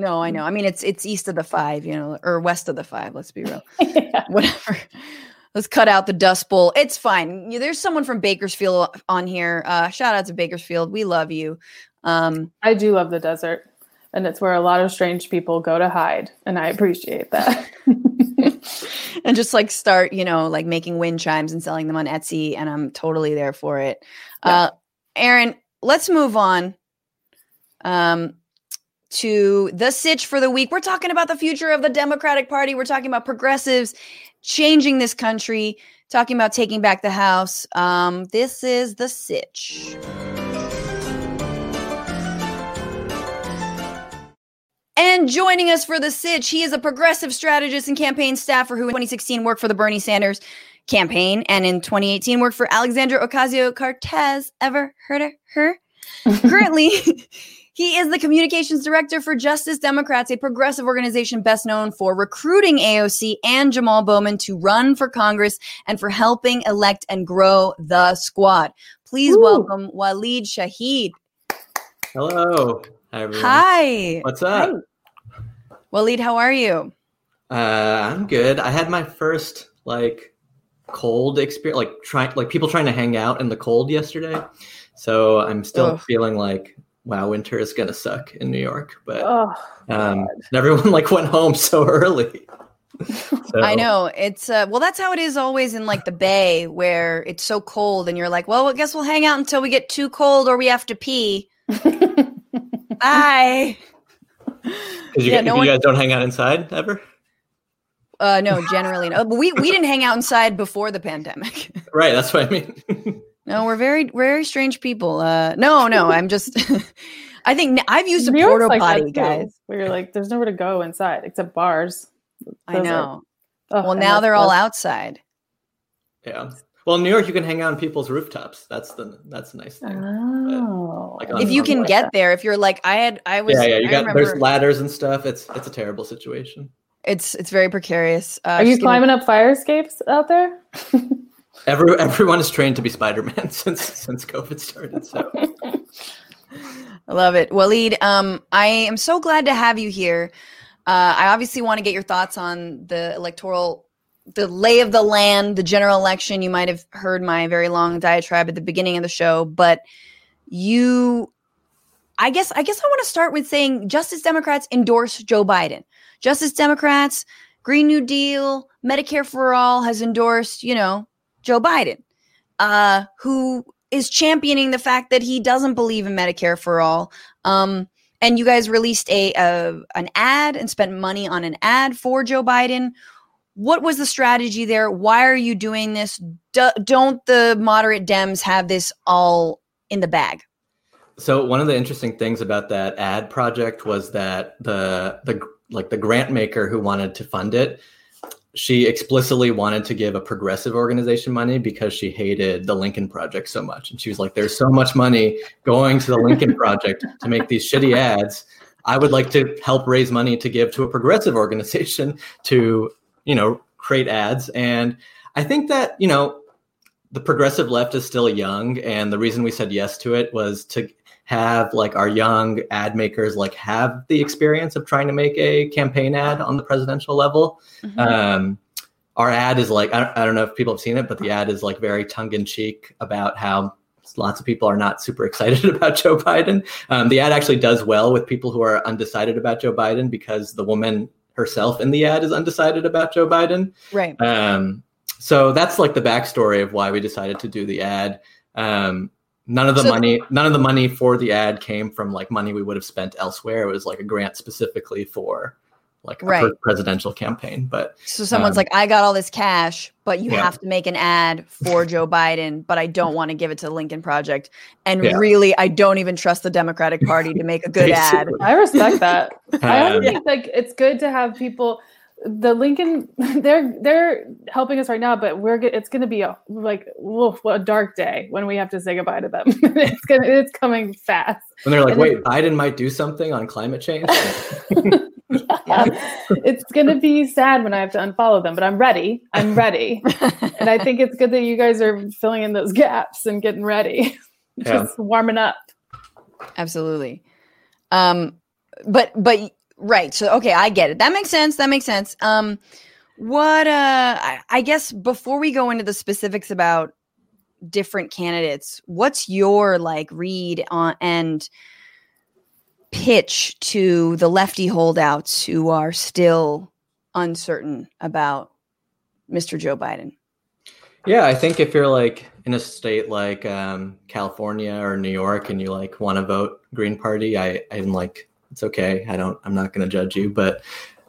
No, I know. I mean, it's it's east of the five, you know, or west of the five. Let's be real. yeah. Whatever. Let's cut out the Dust Bowl. It's fine. There's someone from Bakersfield on here. Uh, shout out to Bakersfield. We love you. Um, I do love the desert, and it's where a lot of strange people go to hide, and I appreciate that. and just like start, you know, like making wind chimes and selling them on Etsy, and I'm totally there for it. Yeah. Uh, Erin, let's move on. Um, to the sitch for the week. We're talking about the future of the Democratic Party. We're talking about progressives changing this country, talking about taking back the House. Um, this is the sitch. And joining us for the Sitch, he is a progressive strategist and campaign staffer who in 2016 worked for the Bernie Sanders campaign and in 2018 worked for Alexandria Ocasio Cortez. Ever heard of her? Currently, he is the communications director for Justice Democrats, a progressive organization best known for recruiting AOC and Jamal Bowman to run for Congress and for helping elect and grow the squad. Please Ooh. welcome Waleed Shahid. Hello. Hi, everyone. Hi. What's up? Hi. Waleed, how are you? Uh, I'm good. I had my first like cold experience, like trying, like people trying to hang out in the cold yesterday. So I'm still Ugh. feeling like, wow, winter is gonna suck in New York. But Oh, um, and everyone like went home so early. So- I know it's uh, well. That's how it is always in like the Bay, where it's so cold, and you're like, well, I guess we'll hang out until we get too cold or we have to pee. Bye. 'Cause you, yeah, guys- no you one- guys don't hang out inside ever, Uh, no, generally no. But we we didn't hang out inside before the pandemic. right? That's what I mean. No, we're very very strange people. Uh, no, no, I'm just. I think I've used a New porta like potty, guys. Where you're like, there's nowhere to go inside except bars. I Those are- know. oh, well, and now they're all outside. yeah. Well, in New York, you can hang out on people's rooftops. That's the that's the nice thing. Oh, Like on- If you can like get there, if you're like, I had, I was. yeah, yeah. You I got remember- there's ladders and stuff. It's it's a terrible situation. It's it's very precarious. Uh, Are you just give me- climbing up fire escapes out there? Every everyone is trained to be Spider Man since since COVID started. So I love it. Waleed, um, I am so glad to have you here. Uh, I obviously want to get your thoughts on the electoral, the lay of the land, the general election. You might have heard my very long diatribe at the beginning of the show, but you, I guess, I guess I want to start with saying Justice Democrats endorse Joe Biden. Justice Democrats, Green New Deal, Medicare for All has endorsed, you know, Joe Biden, uh, who is championing the fact that he doesn't believe in Medicare for all. Um, and you guys released a, an ad and spent money on an ad for Joe Biden. What was the strategy there? Why are you doing this? Do, don't the moderate Dems have this all in the bag? So one of the interesting things about that ad project was that the the like the grant maker who wanted to fund it, she explicitly wanted to give a progressive organization money because she hated the Lincoln Project so much. And she was like, "There's so much money going to the Lincoln Project to make these shitty ads. I would like to help raise money to give to a progressive organization to, you know, create ads." And I think that you know the progressive left is still young, and the reason we said yes to it was to have like our young ad makers like have the experience of trying to make a campaign ad on the presidential level. Um, our ad is like I don't, I don't know if people have seen it, but the ad is like very tongue in cheek about how lots of people are not super excited about Joe Biden. Um, the ad actually does well with people who are undecided about Joe Biden because the woman herself in the ad is undecided about Joe Biden. Right. Um, so that's like the backstory of why we decided to do the ad. Um, none of the So- money, none of the money for the ad came from like money we would have spent elsewhere. It was like a grant specifically for like a Right. pre- presidential campaign. But So someone's Um, like, I got all this cash, but you Yeah. have to make an ad for Joe Biden, but I don't want to give it to the Lincoln Project. And Yeah. really, I don't even trust the Democratic Party to make a good ad. I respect that. I also Um, think like it's good to have people. The Lincoln, they're they're helping us right now, but we're go- it's going to be a like woof, what a dark day when we have to say goodbye to them. it's gonna it's coming fast. And they're like, And wait, Biden might do something on climate change. Yeah. it's going to be sad when I have to unfollow them, but I'm ready. I'm ready, and I think it's good that you guys are filling in those gaps and getting ready, Yeah. just warming up. Absolutely. Um, but but right. So okay, I get it. That makes sense. That makes sense. Um, what uh, I, I guess before we go into the specifics about different candidates, what's your like read on and pitch to the lefty holdouts who are still uncertain about Mr. Joe Biden? Yeah, I think if you're like in a state like um, California or New York and you like want to vote Green Party, I I'm like it's okay. I don't. I'm not going to judge you, but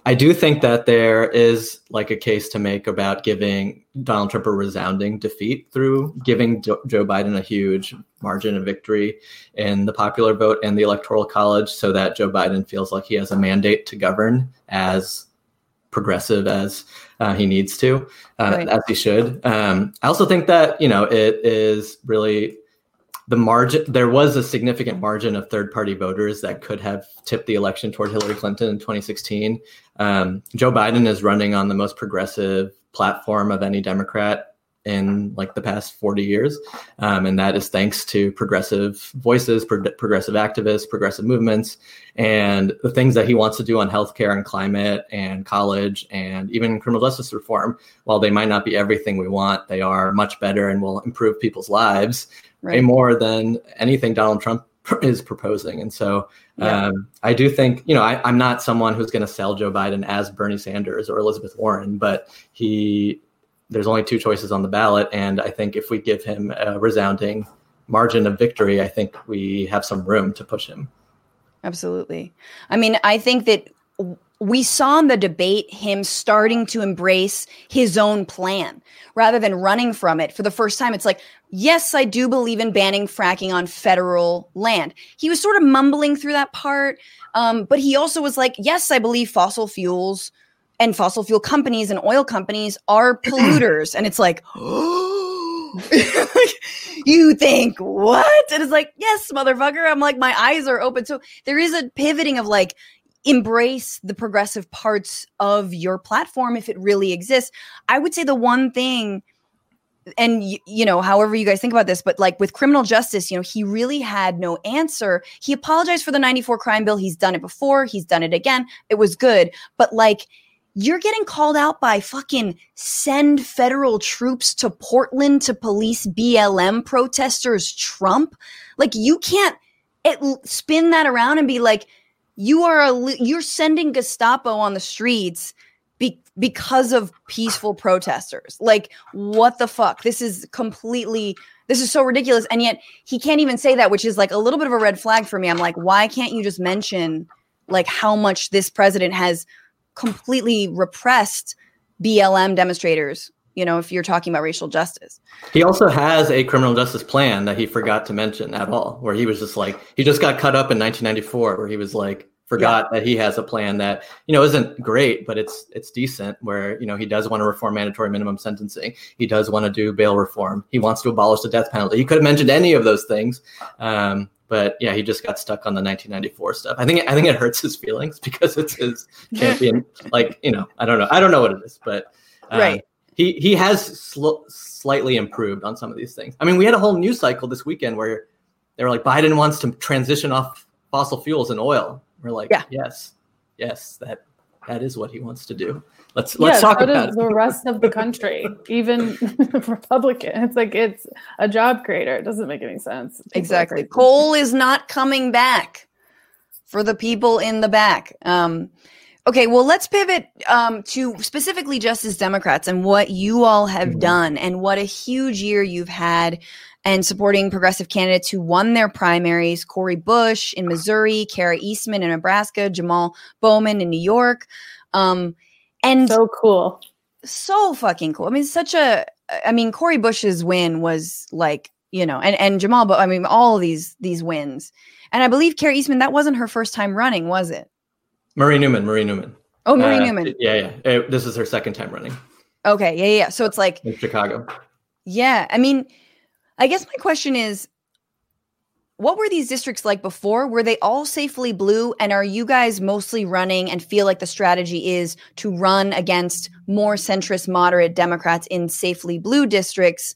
I do think that there is like a case to make about giving Donald Trump a resounding defeat through giving Jo- Joe Biden a huge margin of victory in the popular vote and the electoral college, so that Joe Biden feels like he has a mandate to govern as progressive as uh, he needs to, uh, Right. as he should. Um, I also think that you know it is really the margin. There was a significant margin of third-party voters that could have tipped the election toward Hillary Clinton in 2016. Um, Joe Biden is running on the most progressive platform of any Democrat in like the past 40 years. Um, and that is thanks to progressive voices, pro- progressive activists, progressive movements, and the things that he wants to do on healthcare and climate and college and even criminal justice reform. While they might not be everything we want, they are much better and will improve people's lives right. way more than anything Donald Trump is proposing. And so yeah. um, I do think, you know, I, I'm not someone who's going to sell Joe Biden as Bernie Sanders or Elizabeth Warren, but he there's only two choices on the ballot, and I think if we give him a resounding margin of victory, I think we have some room to push him. Absolutely. I mean, I think that we saw in the debate him starting to embrace his own plan rather than running from it for the first time. It's like, yes, I do believe in banning fracking on federal land. He was sort of mumbling through that part, um, but he also was like, yes, I believe fossil fuels and fossil fuel companies and oil companies are polluters. and it's like, you think what? And it's like, yes, motherfucker. I'm like, my eyes are open. So there is a pivoting of like, embrace the progressive parts of your platform if it really exists. I would say the one thing and you know however you guys think about this but like with criminal justice you know he really had no answer. He apologized for the 94 crime bill. He's done it before. He's done it again. It was good. But like you're getting called out by fucking send federal troops to Portland to police BLM protesters, Trump. Like you can't it, spin that around and be like, you are a, you're sending Gestapo on the streets be, because of peaceful protesters. Like what the fuck? This is completely this is so ridiculous. And yet he can't even say that, which is like a little bit of a red flag for me. I'm like, why can't you just mention like how much this president has completely repressed BLM demonstrators, you know, if you're talking about racial justice. He also has a criminal justice plan that he forgot to mention at all, where he was just like, he just got cut up in 1994, where he was like, forgot yeah. that he has a plan that you know isn't great but it's it's decent where you know he does want to reform mandatory minimum sentencing he does want to do bail reform he wants to abolish the death penalty he could have mentioned any of those things um, but yeah, he just got stuck on the 1994 stuff. I think I think it hurts his feelings because it's his champion. like you know, I don't know, I don't know what it is, but um, right. He he has sl- slightly improved on some of these things. I mean, we had a whole news cycle this weekend where they were like, Biden wants to transition off fossil fuels and oil. We're like, yeah. yes, yes, that that is what he wants to do. Let's let's yeah, talk so about it. the rest of the country, even Republican. It's like it's a job creator. It doesn't make any sense. People exactly. Coal is not coming back for the people in the back. Um, okay, well, let's pivot um, to specifically Justice Democrats and what you all have mm-hmm. done and what a huge year you've had and supporting progressive candidates who won their primaries Cori Bush in Missouri, Kara Eastman in Nebraska, Jamal Bowman in New York. Um, and so cool. So fucking cool. I mean, such a I mean, Cori Bush's win was like, you know, and, and Jamal, but I mean, all these these wins. And I believe Kara Eastman, that wasn't her first time running, was it? Marie Newman, Marie Newman. Oh, Marie uh, Newman. Yeah, yeah. This is her second time running. Okay, yeah, yeah. So it's like in Chicago. Yeah, I mean, I guess my question is what were these districts like before? Were they all safely blue? And are you guys mostly running and feel like the strategy is to run against more centrist, moderate Democrats in safely blue districts?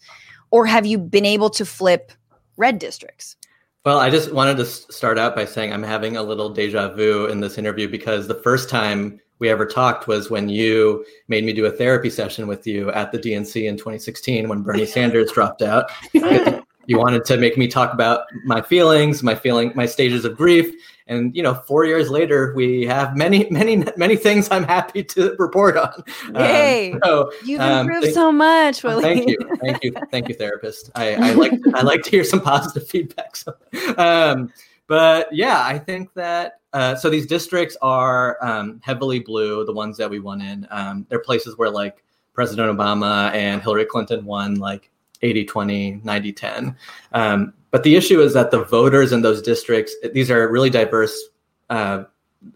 Or have you been able to flip red districts? Well, I just wanted to start out by saying I'm having a little deja vu in this interview because the first time we ever talked was when you made me do a therapy session with you at the DNC in 2016 when Bernie Sanders dropped out. you wanted to make me talk about my feelings, my feeling, my stages of grief, and you know, four years later, we have many, many, many things I'm happy to report on. Um, Yay! Um, so, You've um, improved so much, Willie. Thank you, thank you, thank you, therapist. I, I like I like to hear some positive feedback. So, um, but yeah, I think that uh, so these districts are um, heavily blue. The ones that we won in, um, they're places where like President Obama and Hillary Clinton won like 80 20, 90 10. Um, but the issue is that the voters in those districts, these are really diverse uh,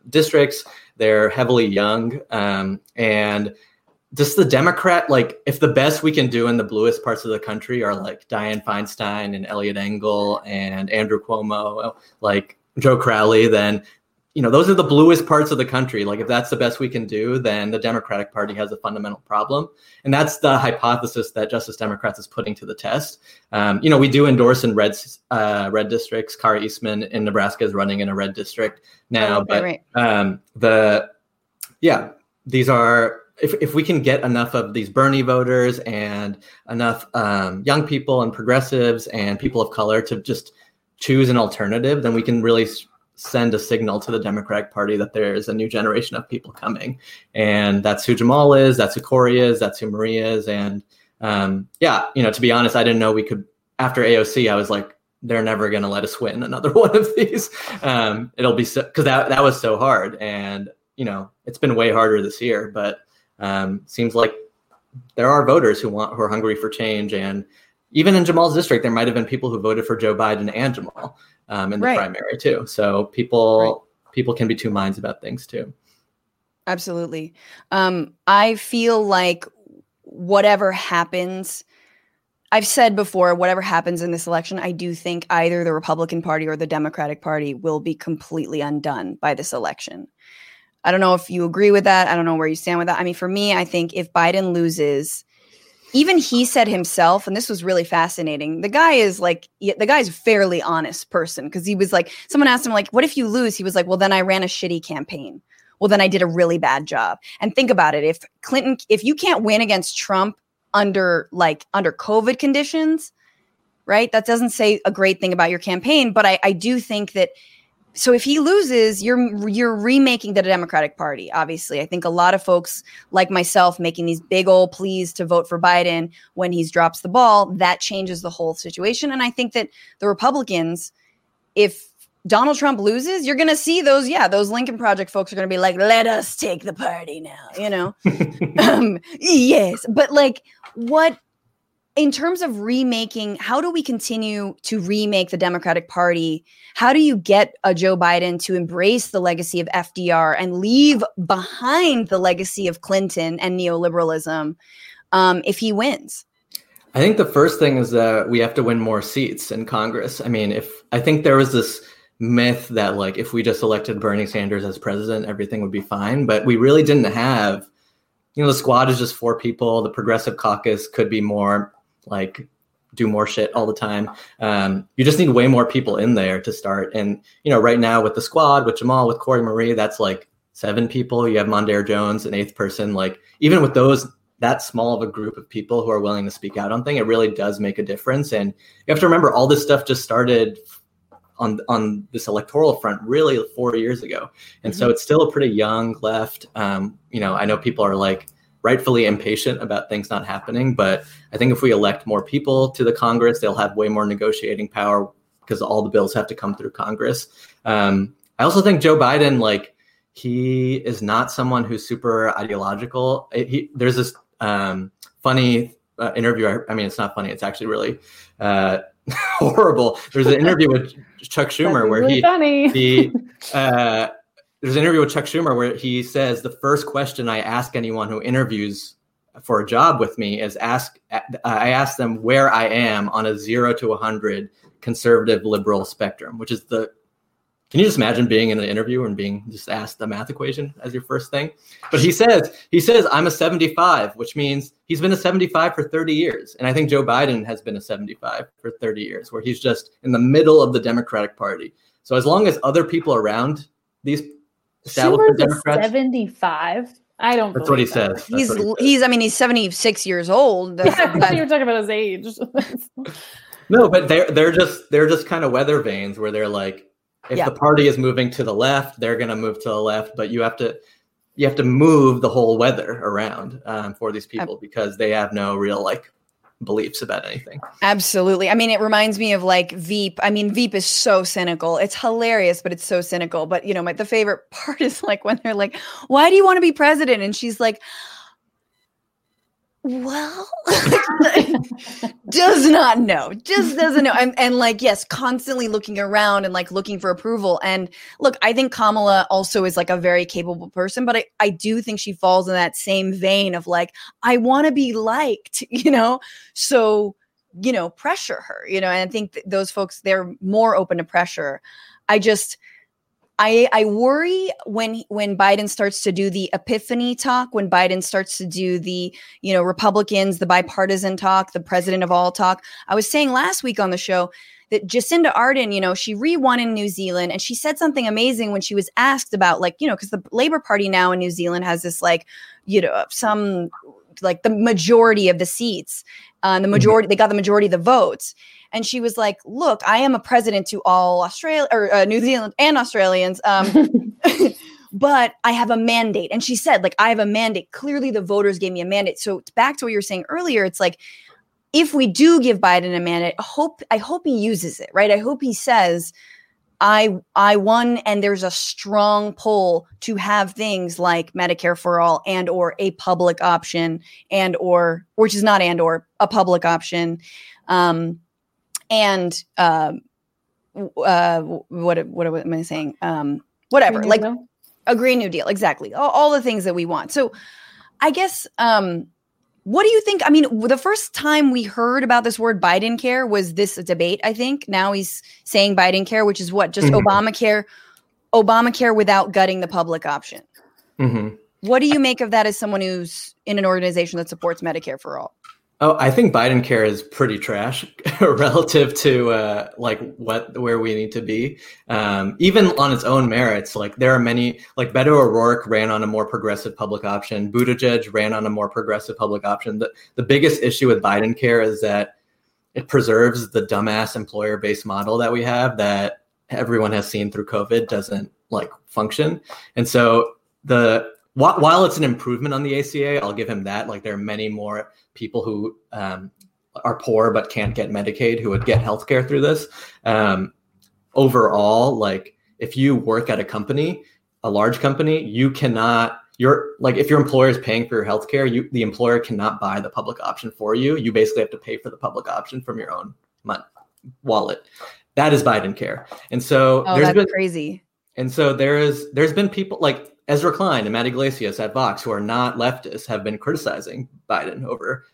districts. They're heavily young. Um, and just the Democrat, like, if the best we can do in the bluest parts of the country are like Dianne Feinstein and Eliot Engel and Andrew Cuomo, like Joe Crowley, then you know those are the bluest parts of the country. Like if that's the best we can do then the democratic party has a fundamental problem. And that's the hypothesis that justice democrats is putting to the test. Um, you know we do endorse in red uh, red districts. Kara eastman in nebraska is running in a red district now Oh, but right. um, the yeah these are if, if we can get enough of these bernie voters and enough um, young people and progressives and people of color to just choose an alternative then we can really send a signal to the democratic party that there's a new generation of people coming. And that's who jamal is that's who Cori is that's who maria is. And um, yeah you know to be honest i didn't know we could after aoc i was like they're never going to let us win another one of these. Um, it'll be so because that, that was so hard. And you know it's been way harder this year. But um, seems like there are voters who want who are hungry for change. And even in jamal's district there might have been people who voted for joe biden and jamal um, in the Right. primary too so people people can be two minds about things too Absolutely. Um, I feel like whatever happens, I've said before, whatever happens in this election, I do think either the Republican Party or the Democratic Party will be completely undone by this election. I don't know if you agree with that. I don't know where you stand with that. I mean, for me, I think if Biden loses, even he said himself, and this was really fascinating. The guy is like, the guy's a fairly honest person because he was like, someone asked him, like, what if you lose? He was like, well, then I ran a shitty campaign well then i did a really bad job and think about it if clinton if you can't win against trump under like under covid conditions right that doesn't say a great thing about your campaign but i, I do think that so if he loses you're you're remaking the democratic party obviously i think a lot of folks like myself making these big old pleas to vote for biden when he drops the ball that changes the whole situation and i think that the republicans if Donald Trump loses, you're going to see those, yeah, those Lincoln Project folks are going to be like, let us take the party now, you know? um, yes. But like, what, in terms of remaking, how do we continue to remake the Democratic Party? How do you get a Joe Biden to embrace the legacy of FDR and leave behind the legacy of Clinton and neoliberalism um, if he wins? I think the first thing is that we have to win more seats in Congress. I mean, if I think there was this myth that like if we just elected Bernie Sanders as president, everything would be fine, but we really didn't have you know, the squad is just four people. The progressive caucus could be more like do more shit all the time. Um, you just need way more people in there to start. And you know, right now with the squad, with Jamal, with Cori Marie, that's like seven people. You have Mondaire Jones, an eighth person. Like even with those that small of a group of people who are willing to speak out on thing, it really does make a difference. And you have to remember all this stuff just started on on this electoral front really four years ago, and so it's still a pretty young left. Um, you know, I know people are like rightfully impatient about things not happening, but I think if we elect more people to the Congress, they'll have way more negotiating power because all the bills have to come through Congress. Um, I also think Joe Biden, like he is not someone who's super ideological. He, there's this um, funny uh, interview. I, I mean, it's not funny. It's actually really uh, horrible. There's an interview with Chuck Schumer where really he funny. he uh, there's an interview with Chuck Schumer where he says the first question I ask anyone who interviews for a job with me is ask I ask them where I am on a zero to a hundred conservative liberal spectrum, which is the can you just imagine being in an interview and being just asked the math equation as your first thing? But he says he says I'm a 75, which means he's been a 75 for 30 years, and I think Joe Biden has been a 75 for 30 years, where he's just in the middle of the Democratic Party. So as long as other people around these Schumer's 75. I don't. that's what he that. says. That's He's what he says. he's I mean he's 76 years old. I thought That- you were talking about his age. No, but they're they're just they're just kind of weather vanes where they're like, if Yeah. the party is moving to the left, they're gonna move to the left, but you have to you have to move the whole weather around um, for these people because they have no real like beliefs about anything. Absolutely. I mean, it reminds me of like Veep. I mean, Veep is so cynical. It's hilarious, but it's so cynical. But you know, my the favorite part is like when they're like, "Why do you want to be president?" And she's like, "Well," does not know, just doesn't know, and and like yes, constantly looking around and like looking for approval. And look, I think Kamala also is like a very capable person, but I I do think she falls in that same vein of like, I want to be liked, you know, so you know pressure her you know? And i think th- those folks they're more open to pressure. I just I I worry when when Biden starts to do the epiphany talk, when Biden starts to do the you know Republicans, the bipartisan talk, the president of all talk. I was saying last week on the show that Jacinda Ardern, you know, she re-won in New Zealand, and she said something amazing when she was asked about like you know because the Labor Party now in New Zealand has this like you know some like the majority of the seats, uh, and the majority mm-hmm. they got the majority of the votes and she was like, "Look, I am a president to all Australia or uh, New Zealand and Australians." Um, but I have a mandate. And she said, like, I have a mandate. Clearly, the voters gave me a mandate. So back to what you were saying earlier, it's like, if we do give Biden a mandate, I hope I hope he uses it, right? I hope he says, I I won and there's a strong pull to have things like Medicare for all and or a public option and or which is not and or a public option. Um, and um, uh, what what am I saying? Um, whatever, like a Green New Deal, exactly. All, all, the things that we want. So, I guess, um, what do you think? I mean, the first time we heard about this word Biden care was this debate. I think now he's saying Biden care, which is what just mm-hmm. Obamacare, Obamacare without gutting the public option. Mm-hmm. What do you make of that as someone who's in an organization that supports Medicare for all? Oh, I think Biden care is pretty trash relative to uh, like what where we need to be. Um, even on its own merits, like there are many. Like Beto O'Rourke ran on a more progressive public option. Buttigieg ran on a more progressive public option. The the biggest issue with Biden care is that it preserves the dumbass employer based model that we have that everyone has seen through COVID doesn't like function. And so the while it's an improvement on the ACA, I'll give him that. Like there are many more people who um, are poor but can't get Medicaid who would get healthcare through this. Um, overall, like if you work at a company, a large company, you cannot. You're like if your employer is paying for your healthcare, you the employer cannot buy the public option for you. You basically have to pay for the public option from your own money, wallet. That is Biden care, and so oh, there's been crazy. And so there is there's been people like Ezra Klein and Matt Yglesias at Vox, who are not leftists, have been criticizing Biden over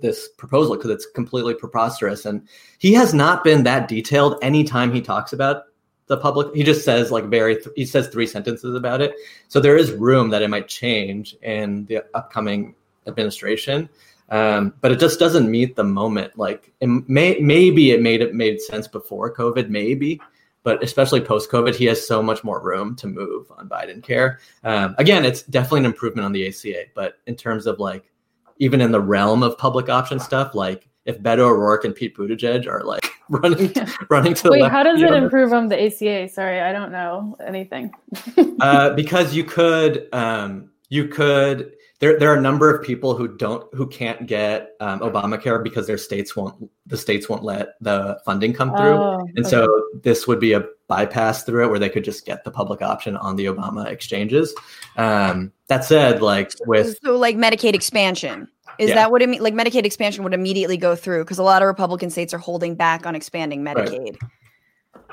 this proposal because it's completely preposterous. And he has not been that detailed anytime he talks about the public. He just says like very, th- he says three sentences about it. So there is room that it might change in the upcoming administration. Um, but it just doesn't meet the moment. Like it may, maybe it made it made sense before COVID, maybe, but especially post COVID, he has so much more room to move on Biden care. Um, again, it's definitely an improvement on the ACA, but in terms of like, even in the realm of public option stuff, like if Beto O'Rourke and Pete Buttigieg are like running running to the Wait, how does it improve on the ACA? Sorry, I don't know anything. uh, because you could um, you could there there are a number of people who don't who can't get um, Obamacare because their states won't the states won't let the funding come through, oh, and okay. so this would be a bypass through it where they could just get the public option on the Obama exchanges. Um, that said, like with so like Medicaid expansion. Is yeah. that what it mean? Like Medicaid expansion would immediately go through because a lot of Republican states are holding back on expanding Medicaid. Right.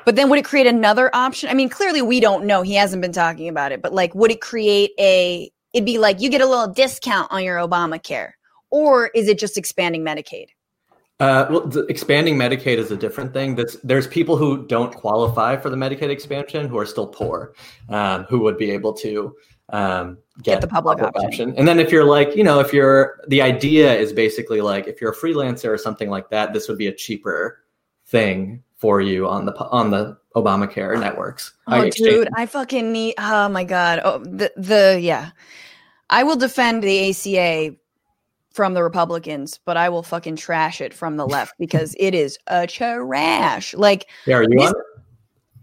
But then would it create another option? I mean, clearly we don't know. He hasn't been talking about it, but like, would it create a it'd be like you get a little discount on your Obamacare, or is it just expanding Medicaid? Uh, well, expanding Medicaid is a different thing. That's there's people who don't qualify for the Medicaid expansion who are still poor, um, who would be able to um, get, get, the public, public option. option. And then if you're like, you know, if you're the idea is basically like if you're a freelancer or something like that, this would be a cheaper thing for you on the on the Obamacare networks. Oh, dude, I fucking need. Oh my god. Oh, the the yeah. I will defend the ACA from the Republicans, but I will fucking trash it from the left because it is a trash. Like, yeah, are you this, on?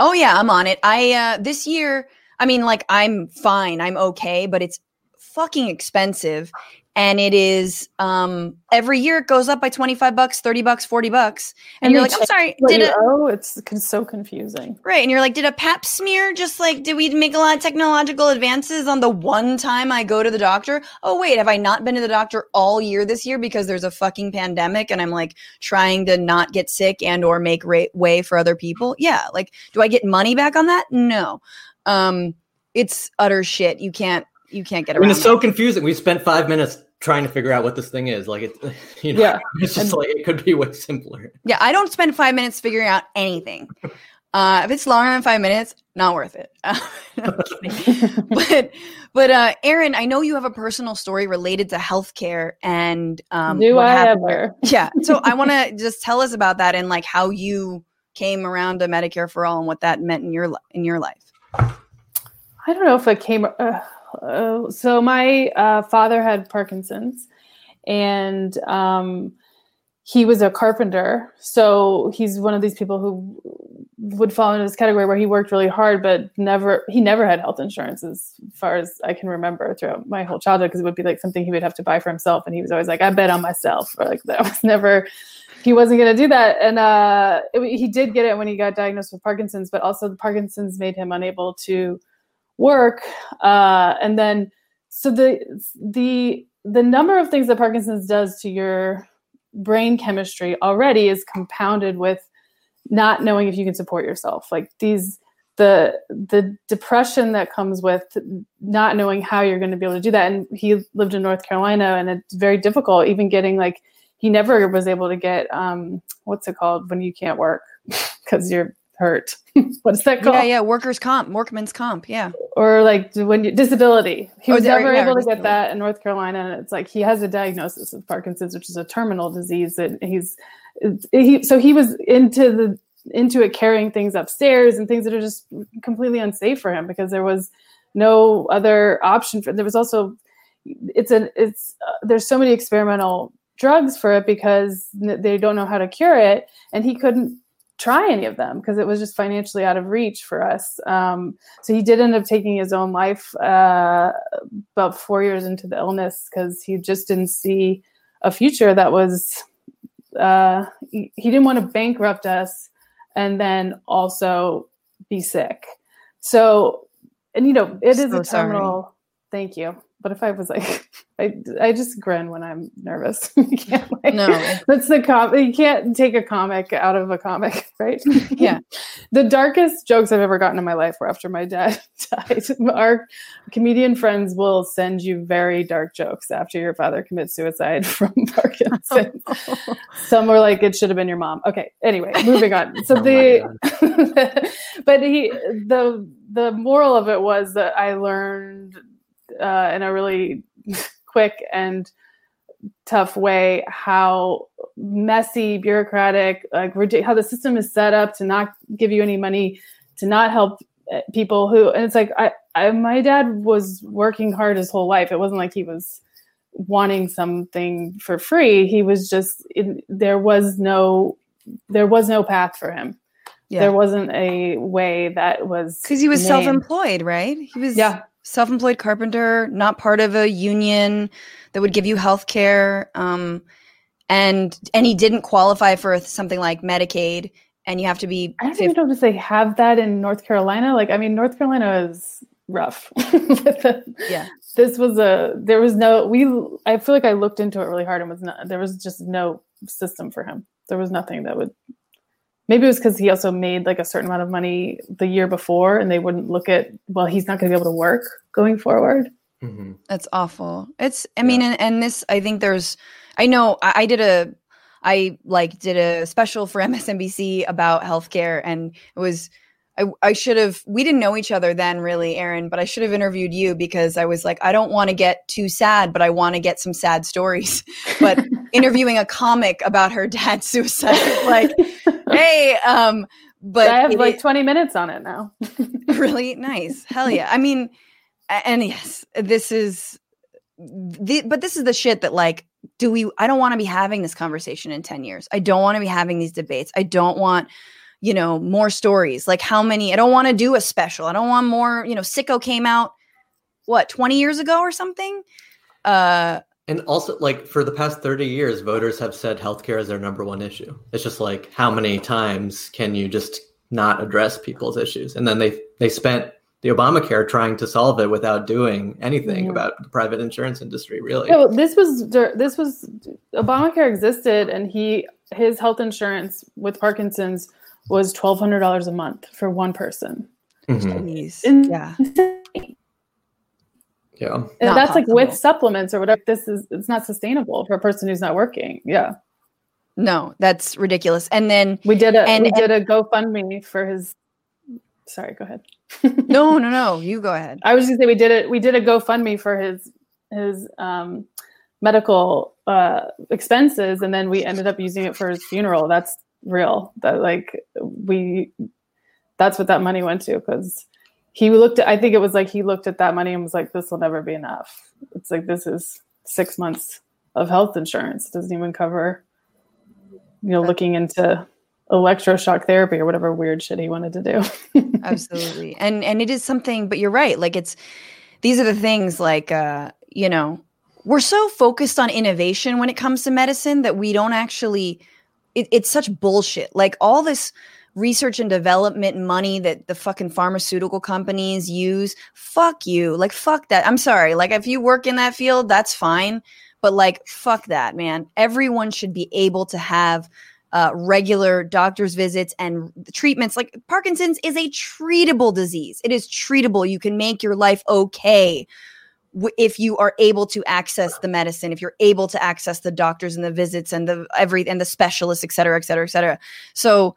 Oh yeah, I'm on it. I uh this year, I mean, like, I'm fine, I'm okay, but it's fucking expensive and it is um every year it goes up by 25 bucks 30 bucks 40 bucks. And, and you're like i'm sorry did it oh it's so confusing. Right and you're like did a pap smear just like did we make a lot of technological advances on the one time i go to the doctor? Oh wait have i not been to the doctor all year this year because there's a fucking pandemic and i'm like trying to not get sick and or make ra- way for other people? Yeah like do i get money back on that? No. Um it's utter shit. You can't you can't get around. I mean, it's so confusing. We spent five minutes trying to figure out what this thing is. Like it, you know, yeah. it's just and, like it could be way simpler. Yeah, I don't spend five minutes figuring out anything. Uh, if it's longer than five minutes, not worth it. but but uh, Erin, I know you have a personal story related to healthcare and um, do I ever? Yeah. So I want to just tell us about that and like how you came around to Medicare for all and what that meant in your in your life. I don't know if it came. Uh, uh, so my uh, father had Parkinson's, and um, he was a carpenter. So he's one of these people who would fall into this category where he worked really hard, but never he never had health insurance as far as I can remember throughout my whole childhood because it would be like something he would have to buy for himself, and he was always like, "I bet on myself," or like that was never. He wasn't going to do that, and uh, it, he did get it when he got diagnosed with Parkinson's. But also, the Parkinson's made him unable to work, uh, and then so the the the number of things that Parkinson's does to your brain chemistry already is compounded with not knowing if you can support yourself. Like these the the depression that comes with not knowing how you're going to be able to do that and he lived in north carolina and it's very difficult even getting like he never was able to get um what's it called when you can't work? Because you're hurt what's that called Yeah, yeah, workers' comp, workman's comp. Yeah. or like when you disability he Oh, was never yeah, able to get that in north carolina and it's like he has a diagnosis of parkinson's which is a terminal disease that he's he so he was into the into it carrying things upstairs and things that are just completely unsafe for him because there was no other option for there was also it's a it's uh, there's so many experimental drugs for it because they don't know how to cure it and he couldn't try any of them because it was just financially out of reach for us. Um, so he did end up taking his own life uh, about four years into the illness because he just didn't see a future that was uh, he, he didn't want to bankrupt us and then also be sick. So and you know it is So a sorry. terminal thank you but if i was like i, I just grin when i'm nervous. You can't like, No. that's the com you can't take a comic out of a comic right? Yeah. the darkest jokes i've ever gotten in my life were after my dad died. Our comedian friends will send you very dark jokes after your father commits suicide from parkinson's some were like it should have been your mom. Okay anyway moving on. So Oh the but he the the moral of it was that i learned uh, in a really quick and tough way how messy bureaucratic like how the system is set up to not give you any money to not help uh, people who and it's like I, I my dad was working hard his whole life it wasn't like he was wanting something for free he was just there was no there was no path for him Yeah. there wasn't a way that was Because he was named. self-employed, right? He was yeah self-employed carpenter, not part of a union that would give you health care. Um, and and he didn't qualify for something like Medicaid, and you have to be I don't 50 even know if they have that in North Carolina. Like, I mean, North Carolina is rough. Yeah. This was a, there was no, we, I feel like I looked into it really hard and was not, there was just no system for him. There was nothing that would, maybe it was because he also made like a certain amount of money the year before and they wouldn't look at, well, he's not going to be able to work going forward. Mhm. That's awful. It's, I mean, and, and this, I think there's, I know I, I did a, I like did a special for MSNBC about healthcare, and it was, I, I should have, we didn't know each other then, really, Erin, but I should have interviewed you because I was like, I don't want to get too sad, but I want to get some sad stories. But interviewing a comic about her dad's suicide, like, hey, um, but I have it like 20 minutes on it now. really? Nice. Hell yeah. I mean and yes this is the, but this is the shit that like do we i don't want to be having this conversation in 10 years. I don't want to be having these debates. I don't want you know more stories like how many i don't want to do a special i don't want more you know sicko came out what 20 years ago or something uh And also, like for the past 30 years, voters have said healthcare is their number one issue. It's just like how many times can you just not address people's issues? And then they they spent the Obamacare trying to solve it without doing anything Yeah. about the private insurance industry, really. No, this was this was Obamacare existed, and he his health insurance with Parkinson's was twelve hundred dollars a month for one person. Mhm. yeah Yeah. And Not that's like with supplements or whatever. This is it's not sustainable for a person who's not working. Yeah, no that's ridiculous and then we did a And- we did a GoFundMe for his sorry, go ahead. no, no, no. You go ahead. I was going to say we did it. We did a GoFundMe for his his um, medical uh, expenses, and then we ended up using it for his funeral. That's real. That like we, that's what that money went to because he looked at. I think it was like he looked at that money and was like, "This will never be enough." It's like this is six months of health insurance. It doesn't even cover, you know, looking into electroshock therapy or whatever weird shit he wanted to do. Absolutely. And and it is something, but you're right. Like it's these are the things like uh, you know, we're so focused on innovation when it comes to medicine that we don't actually it, it's such bullshit. Like all this research and development money that the fucking pharmaceutical companies use, fuck you. Like fuck that. I'm sorry. Like if you work in that field, that's fine. But like fuck that, man. Everyone should be able to have uh, regular doctor's visits and treatments. Like Parkinson's is a treatable disease. It is treatable. You can make your life okay if you are able to access the medicine, if you're able to access the doctors and the visits and the every and the specialists, et cetera, et cetera, et cetera. So,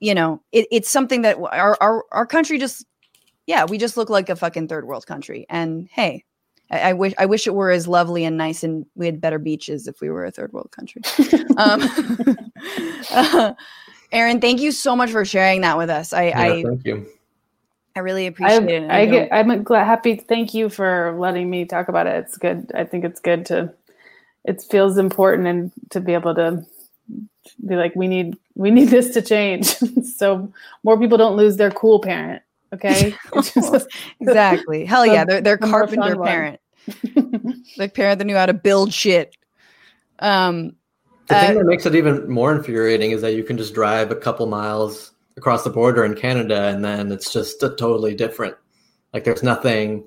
you know, it, it's something that our, our our country just, yeah, we just look like a fucking third world country. And hey, I, I, wish I wish it were as lovely and nice and we had better beaches if we were a third world country. um, uh, Erin, thank you so much for sharing that with us. I, Yeah, I, thank you. I really appreciate I, it. and I get, I'm glad, happy. Thank you for letting me talk about it. It's good. I think it's good to. It feels important and to be able to be like, we need, we need this to change, so more people don't lose their cool parent. Okay. Exactly. Hell the- yeah, they're they're the more fun carpenter parent, the parent that knew how to build shit. Um, The Uh, thing that makes it even more infuriating is that you can just drive a couple miles across the border in Canada and then it's just totally different. Like there's nothing.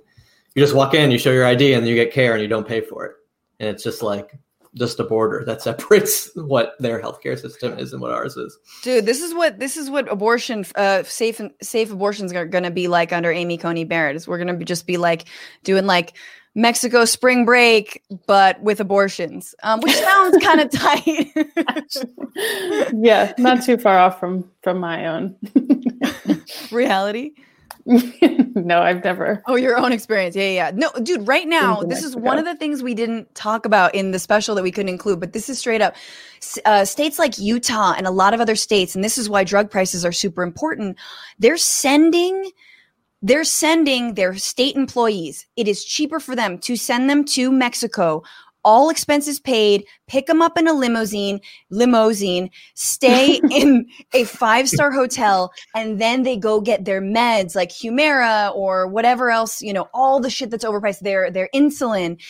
You just walk in, you show your ID, and you get care, and you don't pay for it. And it's just like just a border that separates what their healthcare system is and what ours is. dude, this is what this is what abortion, uh, safe and safe abortions are going to be like under Amy Coney Barrett. Is we're going to just be like doing like Mexico spring break, but with abortions, um, which sounds kind of tight. yeah, not too far off from from my own. Reality. no, I've never. Oh, your own experience. Yeah, yeah. No, dude, right now, this is one of the things we didn't talk about in the special that we couldn't include, but this is straight up. Uh, states like Utah and a lot of other states, and this is why drug prices are super important. They're sending. They're sending their state employees. It is cheaper for them to send them to Mexico, all expenses paid, pick them up in a limousine, limousine, stay in a five-star hotel, and then they go get their meds like Humira or whatever else, you know, all the shit that's overpriced, their their insulin,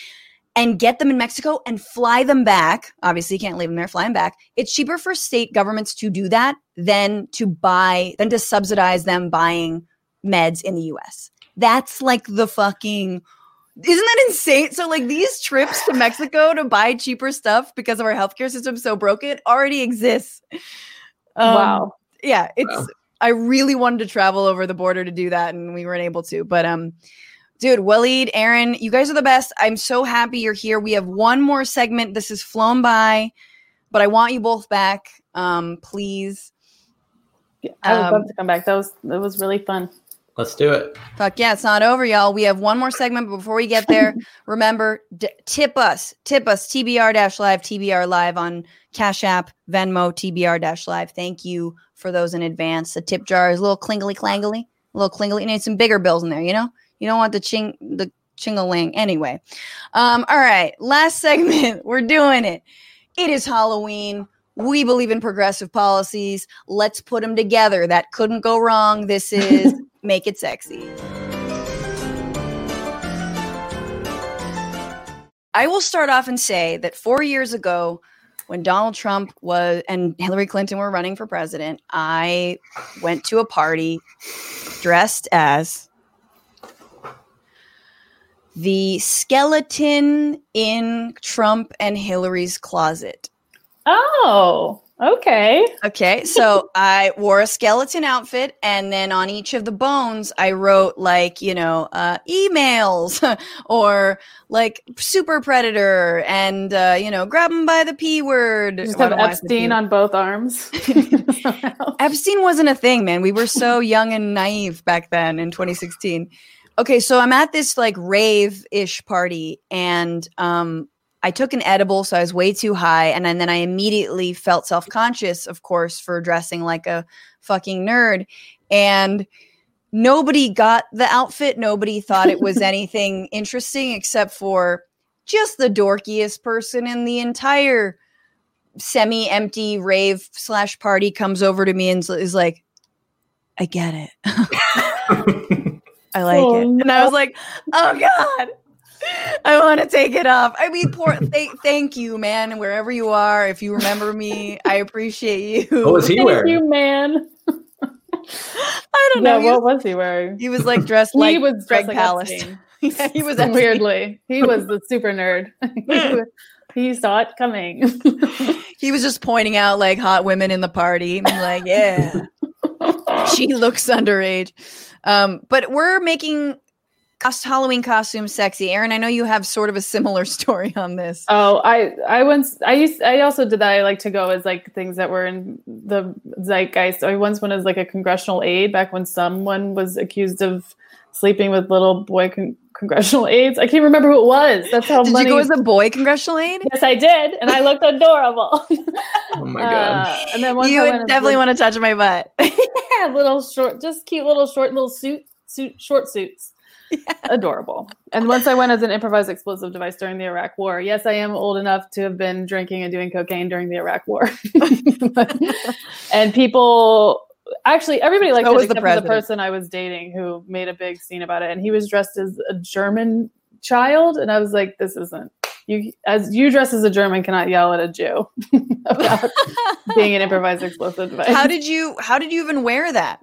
and get them in Mexico and fly them back. Obviously, you can't leave them there, fly them back. It's cheaper for state governments to do that than to buy, than to subsidize them buying meds in the US. That's like the fucking isn't that insane? So like these trips to Mexico to buy cheaper stuff because of our healthcare system so broken already exists. Um, wow. yeah it's Wow. i really wanted to travel over the border to do that and we weren't able to but um dude waleed erin you guys are the best i'm so happy you're here we have one more segment this has flown by but i want you both back um please Yeah, I would Um, love to come back. That was that was really fun. Let's do it. fuck yeah it's not over y'all. We have one more segment but before we get there remember d- tip us tip us tbr dash live tbr live on cash app venmo tbr dash live. Thank you for those in advance. The tip jar is a little klingly clangly a little klingly you need some bigger bills in there you know? You don't want the ching the chingaling. Anyway um all right last segment. We're doing it. It is halloween. We believe in progressive policies. Let's put them together. That couldn't go wrong. This is make it sexy I will start off and say that four years ago, when Donald Trump was and Hillary Clinton were running for president, I went to a party dressed as the skeleton in Trump and Hillary's closet. Oh, Okay. Okay, so I wore a skeleton outfit, and then on each of the bones, I wrote like you know uh, emails or like super predator, and uh, you know grab him by the p word. You just have Epstein on both arms. Epstein wasn't a thing, man. We were so young and naive back then in 2016. Okay, so I'm at this like rave ish party, and um, I took an edible, so I was way too high, and then, then I immediately felt self conscious, of course, for dressing like a fucking nerd, and nobody got the outfit. Nobody thought it was anything interesting except for just the dorkiest person in the entire semi-empty rave slash party comes over to me and is like, "I get it, I like Oh, it," and I was like, "Oh God." I want to take it off. I mean, poor. Th- thank you, man. Wherever you are, if you remember me, I appreciate you. What was he Thank wearing? you, man. I don't Yeah, know. he, what was, was he wearing? he was like dressed he like was Greg dressed like Palast. Epstein. yeah, he was Epstein. weirdly. He was the super nerd. he, was- he saw it coming. He was just pointing out like hot women in the party. and like, yeah, she looks underage. Um, but we're making cost- Halloween costume sexy. Erin, I know you have sort of a similar story on this. Oh, I I once I used I also did that. I like to go as like things that were in the zeitgeist. I once went as like a congressional aide back when someone was accused of sleeping with little boy con- congressional aides. I can't remember who it was. That's how Did money. you go as a boy congressional aide? yes, I did, and I looked adorable. Oh my god. Uh, and then once You I would definitely little- want to touch my butt. yeah, little short, just cute little short little suit suit short suits. Adorable. And once I went as an improvised explosive device during the Iraq War. Yes, I am old enough to have been drinking and doing cocaine during the Iraq War. and people actually everybody liked So it was the except for the person I was dating who made a big scene about it. And he was dressed as a German child. And I was like, this isn't you as you dress as a German cannot yell at a Jew about being an improvised explosive device. how did you? How did you even wear that?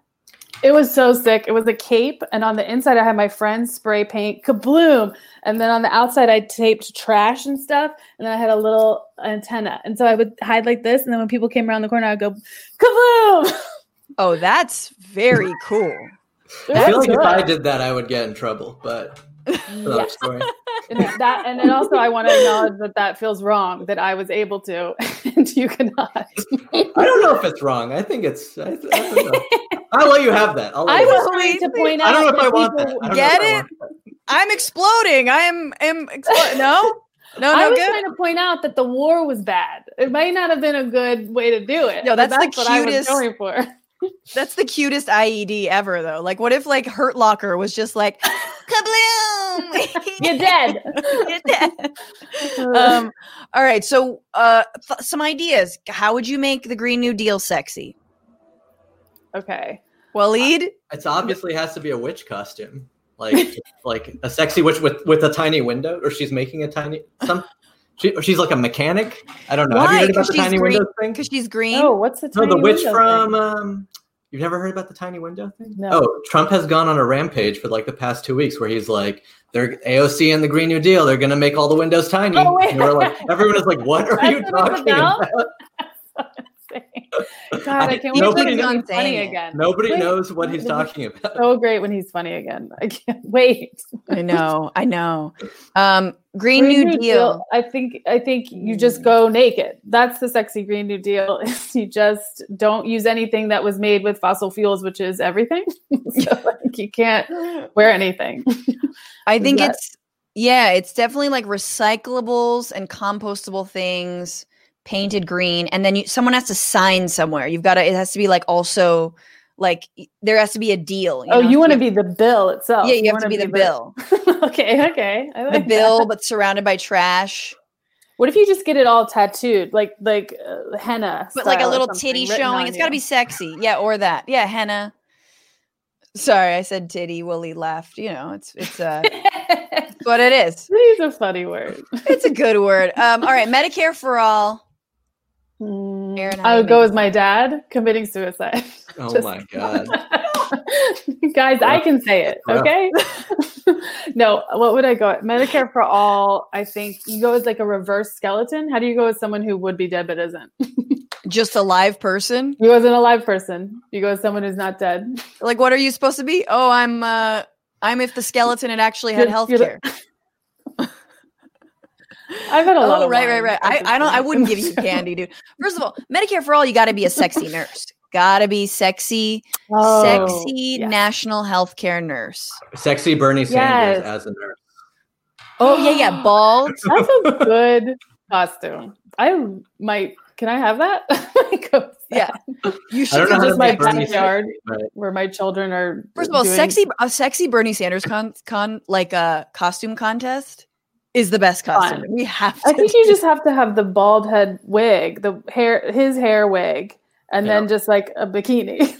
It was so sick. It was a cape, and on the inside, I had my friends spray paint kabloom, and then on the outside, I taped trash and stuff, and then I had a little antenna, and so I would hide like this, and then when people came around the corner, I'd go kabloom. Oh, that's very cool. I feel like That's if I did that, I would get in trouble. But another Yes. and that, and then also, I want to acknowledge that that feels wrong that I was able to, and you cannot. I don't know if it's wrong. I think it's. I, I don't know. I'll let you have that. I'll let I was have trying to point out. I don't know if I want that. I Get it? I'm exploding. I am. Am explo- no. No. I was Good. trying to point out that the war was bad. It might not have been a good way to do it. No, but that's the what I was cutest- going for. That's the cutest IED ever, though. Like, what if like Hurt Locker was just like, kabloom? You're dead. You're dead. um, all right. So, uh, th- some ideas. How would you make the Green New Deal sexy? okay. Well, Waleed? It's obviously has to be a witch costume, like like a sexy witch with with a tiny window, or she's making a tiny some. She, she's like a mechanic. I don't know. Have you Why? heard about 'Cause the tiny green- window thing? Because she's green. Oh, what's the tiny No, the witch from. thing? Um, you've never heard about the tiny window thing? No. Oh, Trump has gone on a rampage for like the past two weeks, where he's like, "They're AOC and the Green New Deal. They're going to make all the windows tiny." Oh. And we're like, everyone is like, "What are That's you talking about? about?" God, I I- can't wait nobody till he's funny again. Nobody Wait. knows what he's talking about. So great when he's funny again. I can't wait. I know. I know. Um, Green, New, Deal. I think I think you just go naked. That's the sexy Green New Deal. Is you just don't use anything that was made with fossil fuels, which is everything. so like, you can't wear anything. I think that- it's yeah, it's definitely like recyclables and compostable things painted green, and then you, someone has to sign somewhere. You've got to. It has to be like also like there has to be a deal. oh, know? you want to be the bill itself. Yeah, you have to wanna be the bill. okay, okay. I The bill, that. but surrounded by trash. What if you just get it all tattooed, like like uh, henna, But like a little titty showing. It's got to be sexy. Yeah, or that. Yeah, henna. Sorry, I said titty. Willie laughed. You know, it's it's uh, but it's what it is. These a funny word. It's a good word. Um, all right, Medicare for all. Mm, Erin, I do would go make as my dad committing suicide. Oh Just- my god! Guys, I can say it. Yeah. Okay. no, what would I go? Medicare for all. I think you go as like a reverse skeleton. How do you go as someone who would be dead but isn't? Just a live person? You go as an alive person. You go as someone who's not dead. Like, what are you supposed to be? Oh, I'm. uh I'm if the skeleton had actually had health care. The- I've had a lot Oh, of right, right, wine right. I, I don't. I wouldn't give you candy, dude. First of all, Medicare for all, you got to be a sexy nurse. Got to be sexy, Oh, sexy yeah. national healthcare nurse. Sexy Bernie Sanders Yes. as a nurse. Oh yeah, yeah, bald. That's a good costume. I might. Can I have that? Like, Yeah, you should don't know how just my make Bernie backyard but- where my children are. First of all, doing- sexy a sexy Bernie Sanders con, con like a costume contest is the best costume. Fun. We have to. I think you just have to have the bald head wig, the hair, his hair wig, and Yeah. then just like a bikini.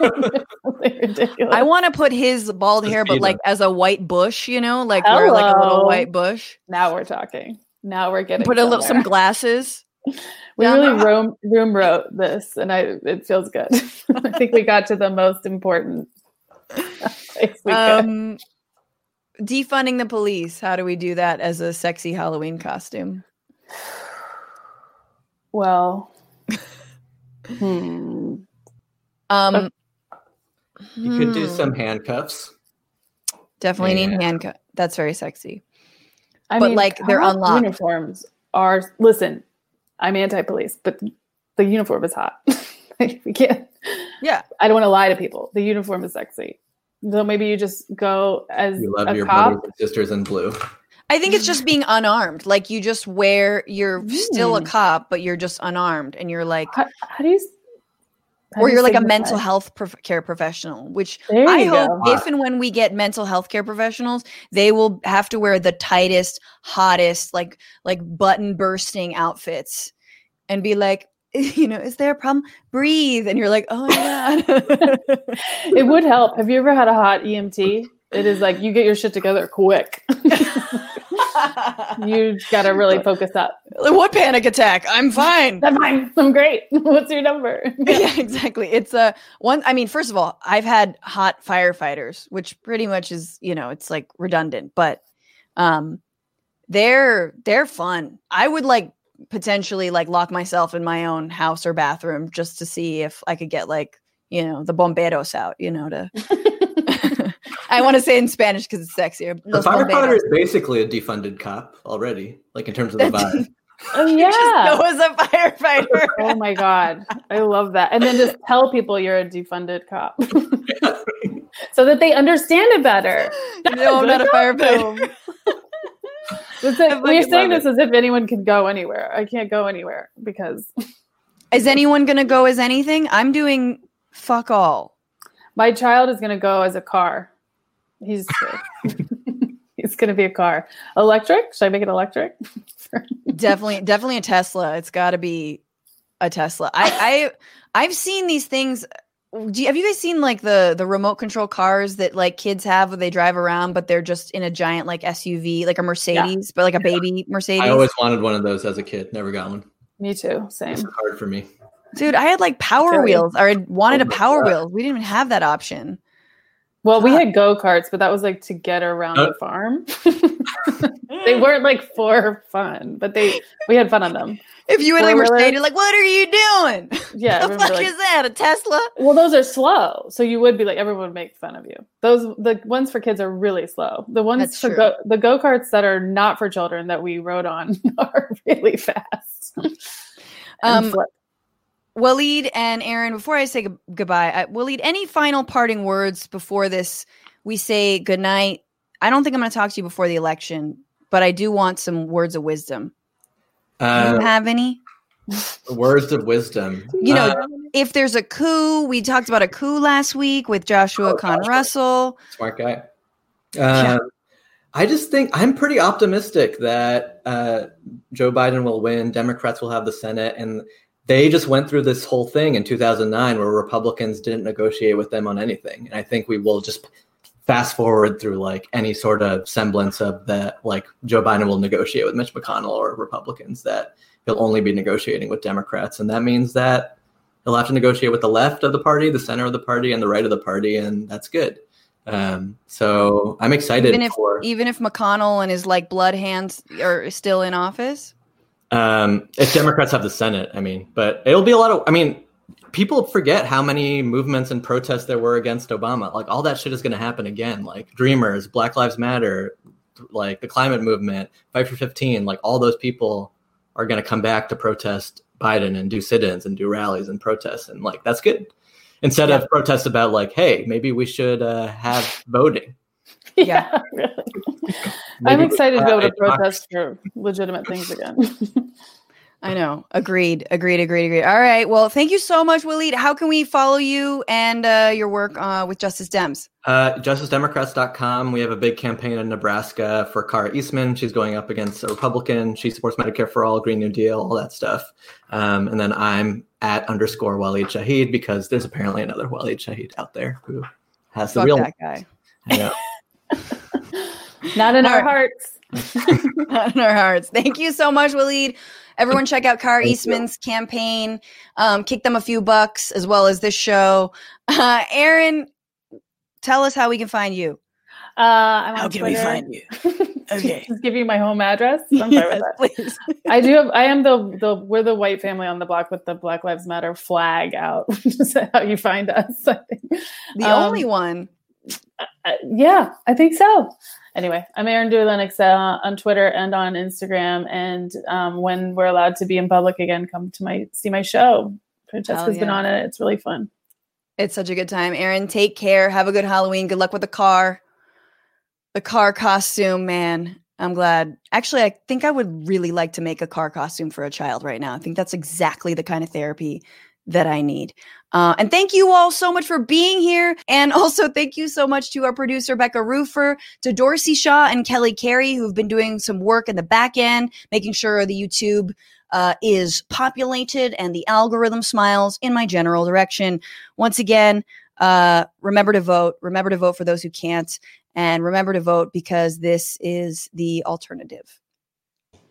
Ridiculous. I want to put his bald hair, but like as a white bush, you know, like wear like a little white bush. now we're talking. Now we're getting Put a little some glasses. We Yeah. really room room wrote this, and I it feels good. I think we got to the most important place we could. Um, defunding the police. How do we do that as a sexy Halloween costume? Well, hmm. Um, You could do hmm, some handcuffs. definitely need handcuffs. That's very sexy. I But, like, they're hot unlocked. Uniforms are listen. I'm anti-police, but the uniform is hot. We can't. Yeah. I don't want to lie to people. The uniform is sexy. So maybe you just go as You love a your cop. brothers and sisters in blue. I think it's just being unarmed. Like you just wear, you're still a Mm. cop, but you're just unarmed, and you're like, How, how do you? how or do you you're like a signify? mental health prof- care professional. Which I you hope go. if and when we get mental health care professionals, they will have to wear the tightest, hottest, like like button bursting outfits, and be like, you know, is there a problem? Breathe, and you're like, oh my god. It would help. Have you ever had a hot EMT? It is like you get your shit together quick. you got to really focus up. what panic attack? I'm fine. I'm fine. I'm great. What's your number? yeah, exactly. It's a one. I mean, first of all, I've had hot firefighters, which pretty much is, you know, it's like redundant, but um, they're they're fun. I would like potentially like lock myself in my own house or bathroom just to see if I could get like you know the bomberos out. You know, to I want to say in Spanish because it's sexier. The firefighter is basically a defunded cop already, like in terms of the vibe. Oh You just yeah. go as a firefighter. Oh my god. I love that. And then just tell people you're a defunded cop. so that they understand it better. no, I'm not a firefighter. firefighter. It's I like, we're fucking saying love this as if anyone can go anywhere. I can't go anywhere because Is anyone gonna go as anything? I'm doing fuck all. my child is going to go as a car. He's he's going to be a car. Electric? Should I make it electric? definitely definitely a tesla it's got to be a tesla i i i've seen these things do you, have you guys seen like the the remote control cars that like kids have when they drive around but they're just in a giant like suv like a mercedes but like a baby mercedes I always wanted one of those as a kid. Never got one. Me too. It's Same. hard for me. dude i had like power Silly. wheels or i wanted Oh a power God. wheel we didn't even have that option Well, we had go karts, but that was like to get around Oh. the farm. they weren't like for fun, but they we had fun on them. if you had like Four-wheelers? mercedes like what are you doing Yeah, the fuck like- is that a tesla Well, those are slow, so you would be like everyone would make fun of you. Those the ones for kids are really slow. The ones That's for true. go, the go karts that are not for children that we rode on are really fast. And Um, flip. Waleed and Erin, before I say gu- goodbye, I, Waleed, any final parting words before this? We say goodnight. I don't think I'm going to talk to you before the election, but I do want some words of wisdom. Do you Uh, have any? words of wisdom. You know, Uh, If there's a coup, we talked about a coup last week with Joshua Oh, Con Russell. smart guy. Yeah. Uh, I just think I'm pretty optimistic that uh, Joe Biden will win. Democrats will have the Senate, and they just went through this whole thing in 2009 where Republicans didn't negotiate with them on anything. And I think we will just fast forward through like any sort of semblance of that, like Joe Biden will negotiate with Mitch McConnell or Republicans. That he'll only be negotiating with Democrats, and that means that he'll have to negotiate with the left of the party, the center of the party, and the right of the party, and that's good. Um, so I'm excited Even if for. even if McConnell and his like blood hands are still in office. Um, if Democrats have the Senate, I mean, but it'll be a lot of. I mean, people forget how many movements and protests there were against Obama. Like all that shit is going to happen again. Like Dreamers, Black Lives Matter, like the climate movement, Fight for 15. Like all those people are going to come back to protest Biden and do sit-ins and do rallies and protests, and like that's good. Instead yeah. of protests about like, hey, maybe we should uh, have voting. Yeah, really. I'm excited to be able to protest for legitimate things again. I know. Agreed. Agreed. Agreed. Agreed. All right. Well, thank you so much, Waleed. How can we follow you and uh, your work uh, with Justice Dems? Uh, JusticeDemocrats.com. We have a big campaign in Nebraska for Kara Eastman. She's going up against a Republican. She supports Medicare for all, Green New Deal, all that stuff. Um, and then I'm at underscore Waleed Shahid because there's apparently another Waleed Shahid out there who has Fuck the real that guy. I know. Not in our hearts. Not in our hearts. Thank you so much, Waleed. Everyone, check out Kara Eastman's you. campaign. Um, kick them a few bucks as well as this show. Uh, Erin, tell us how we can find you. Uh, I'm how can Twitter. we find you? Okay, just give you my home address. I'm yes, please. I do have. I am the the we're the white family on the block with the Black Lives Matter flag out. Is how you find us? I think the um, only one. Uh, yeah, I think so anyway, I'm Erin Dewey Lennox uh, on Twitter and on Instagram. And um, when we're allowed to be in public again, come to my see my show. Francesca's yeah. been on it. It's really fun. It's such a good time. Erin, take care. Have a good Halloween. Good luck with the car. The car costume, man. I'm glad. Actually, I think I would really like to make a car costume for a child right now. I think that's exactly the kind of therapy that I need. Uh, and thank you all so much for being here. And also, thank you so much to our producer, Becca Rufer, to Dorsey Shaw and Kelly Carey, who've been doing some work in the back end, making sure the YouTube uh, is populated and the algorithm smiles in my general direction. Once again, uh, remember to vote. Remember to vote for those who can't. And remember to vote because this is the alternative.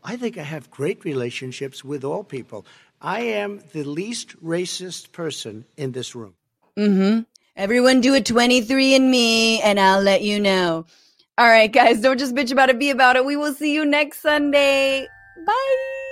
I think I have great relationships with all people. I am the least racist person in this room. Mm-hmm. Everyone do a 23 and me, and I'll let you know. All right, guys, don't just bitch about it, be about it. We will see you next Sunday. Bye.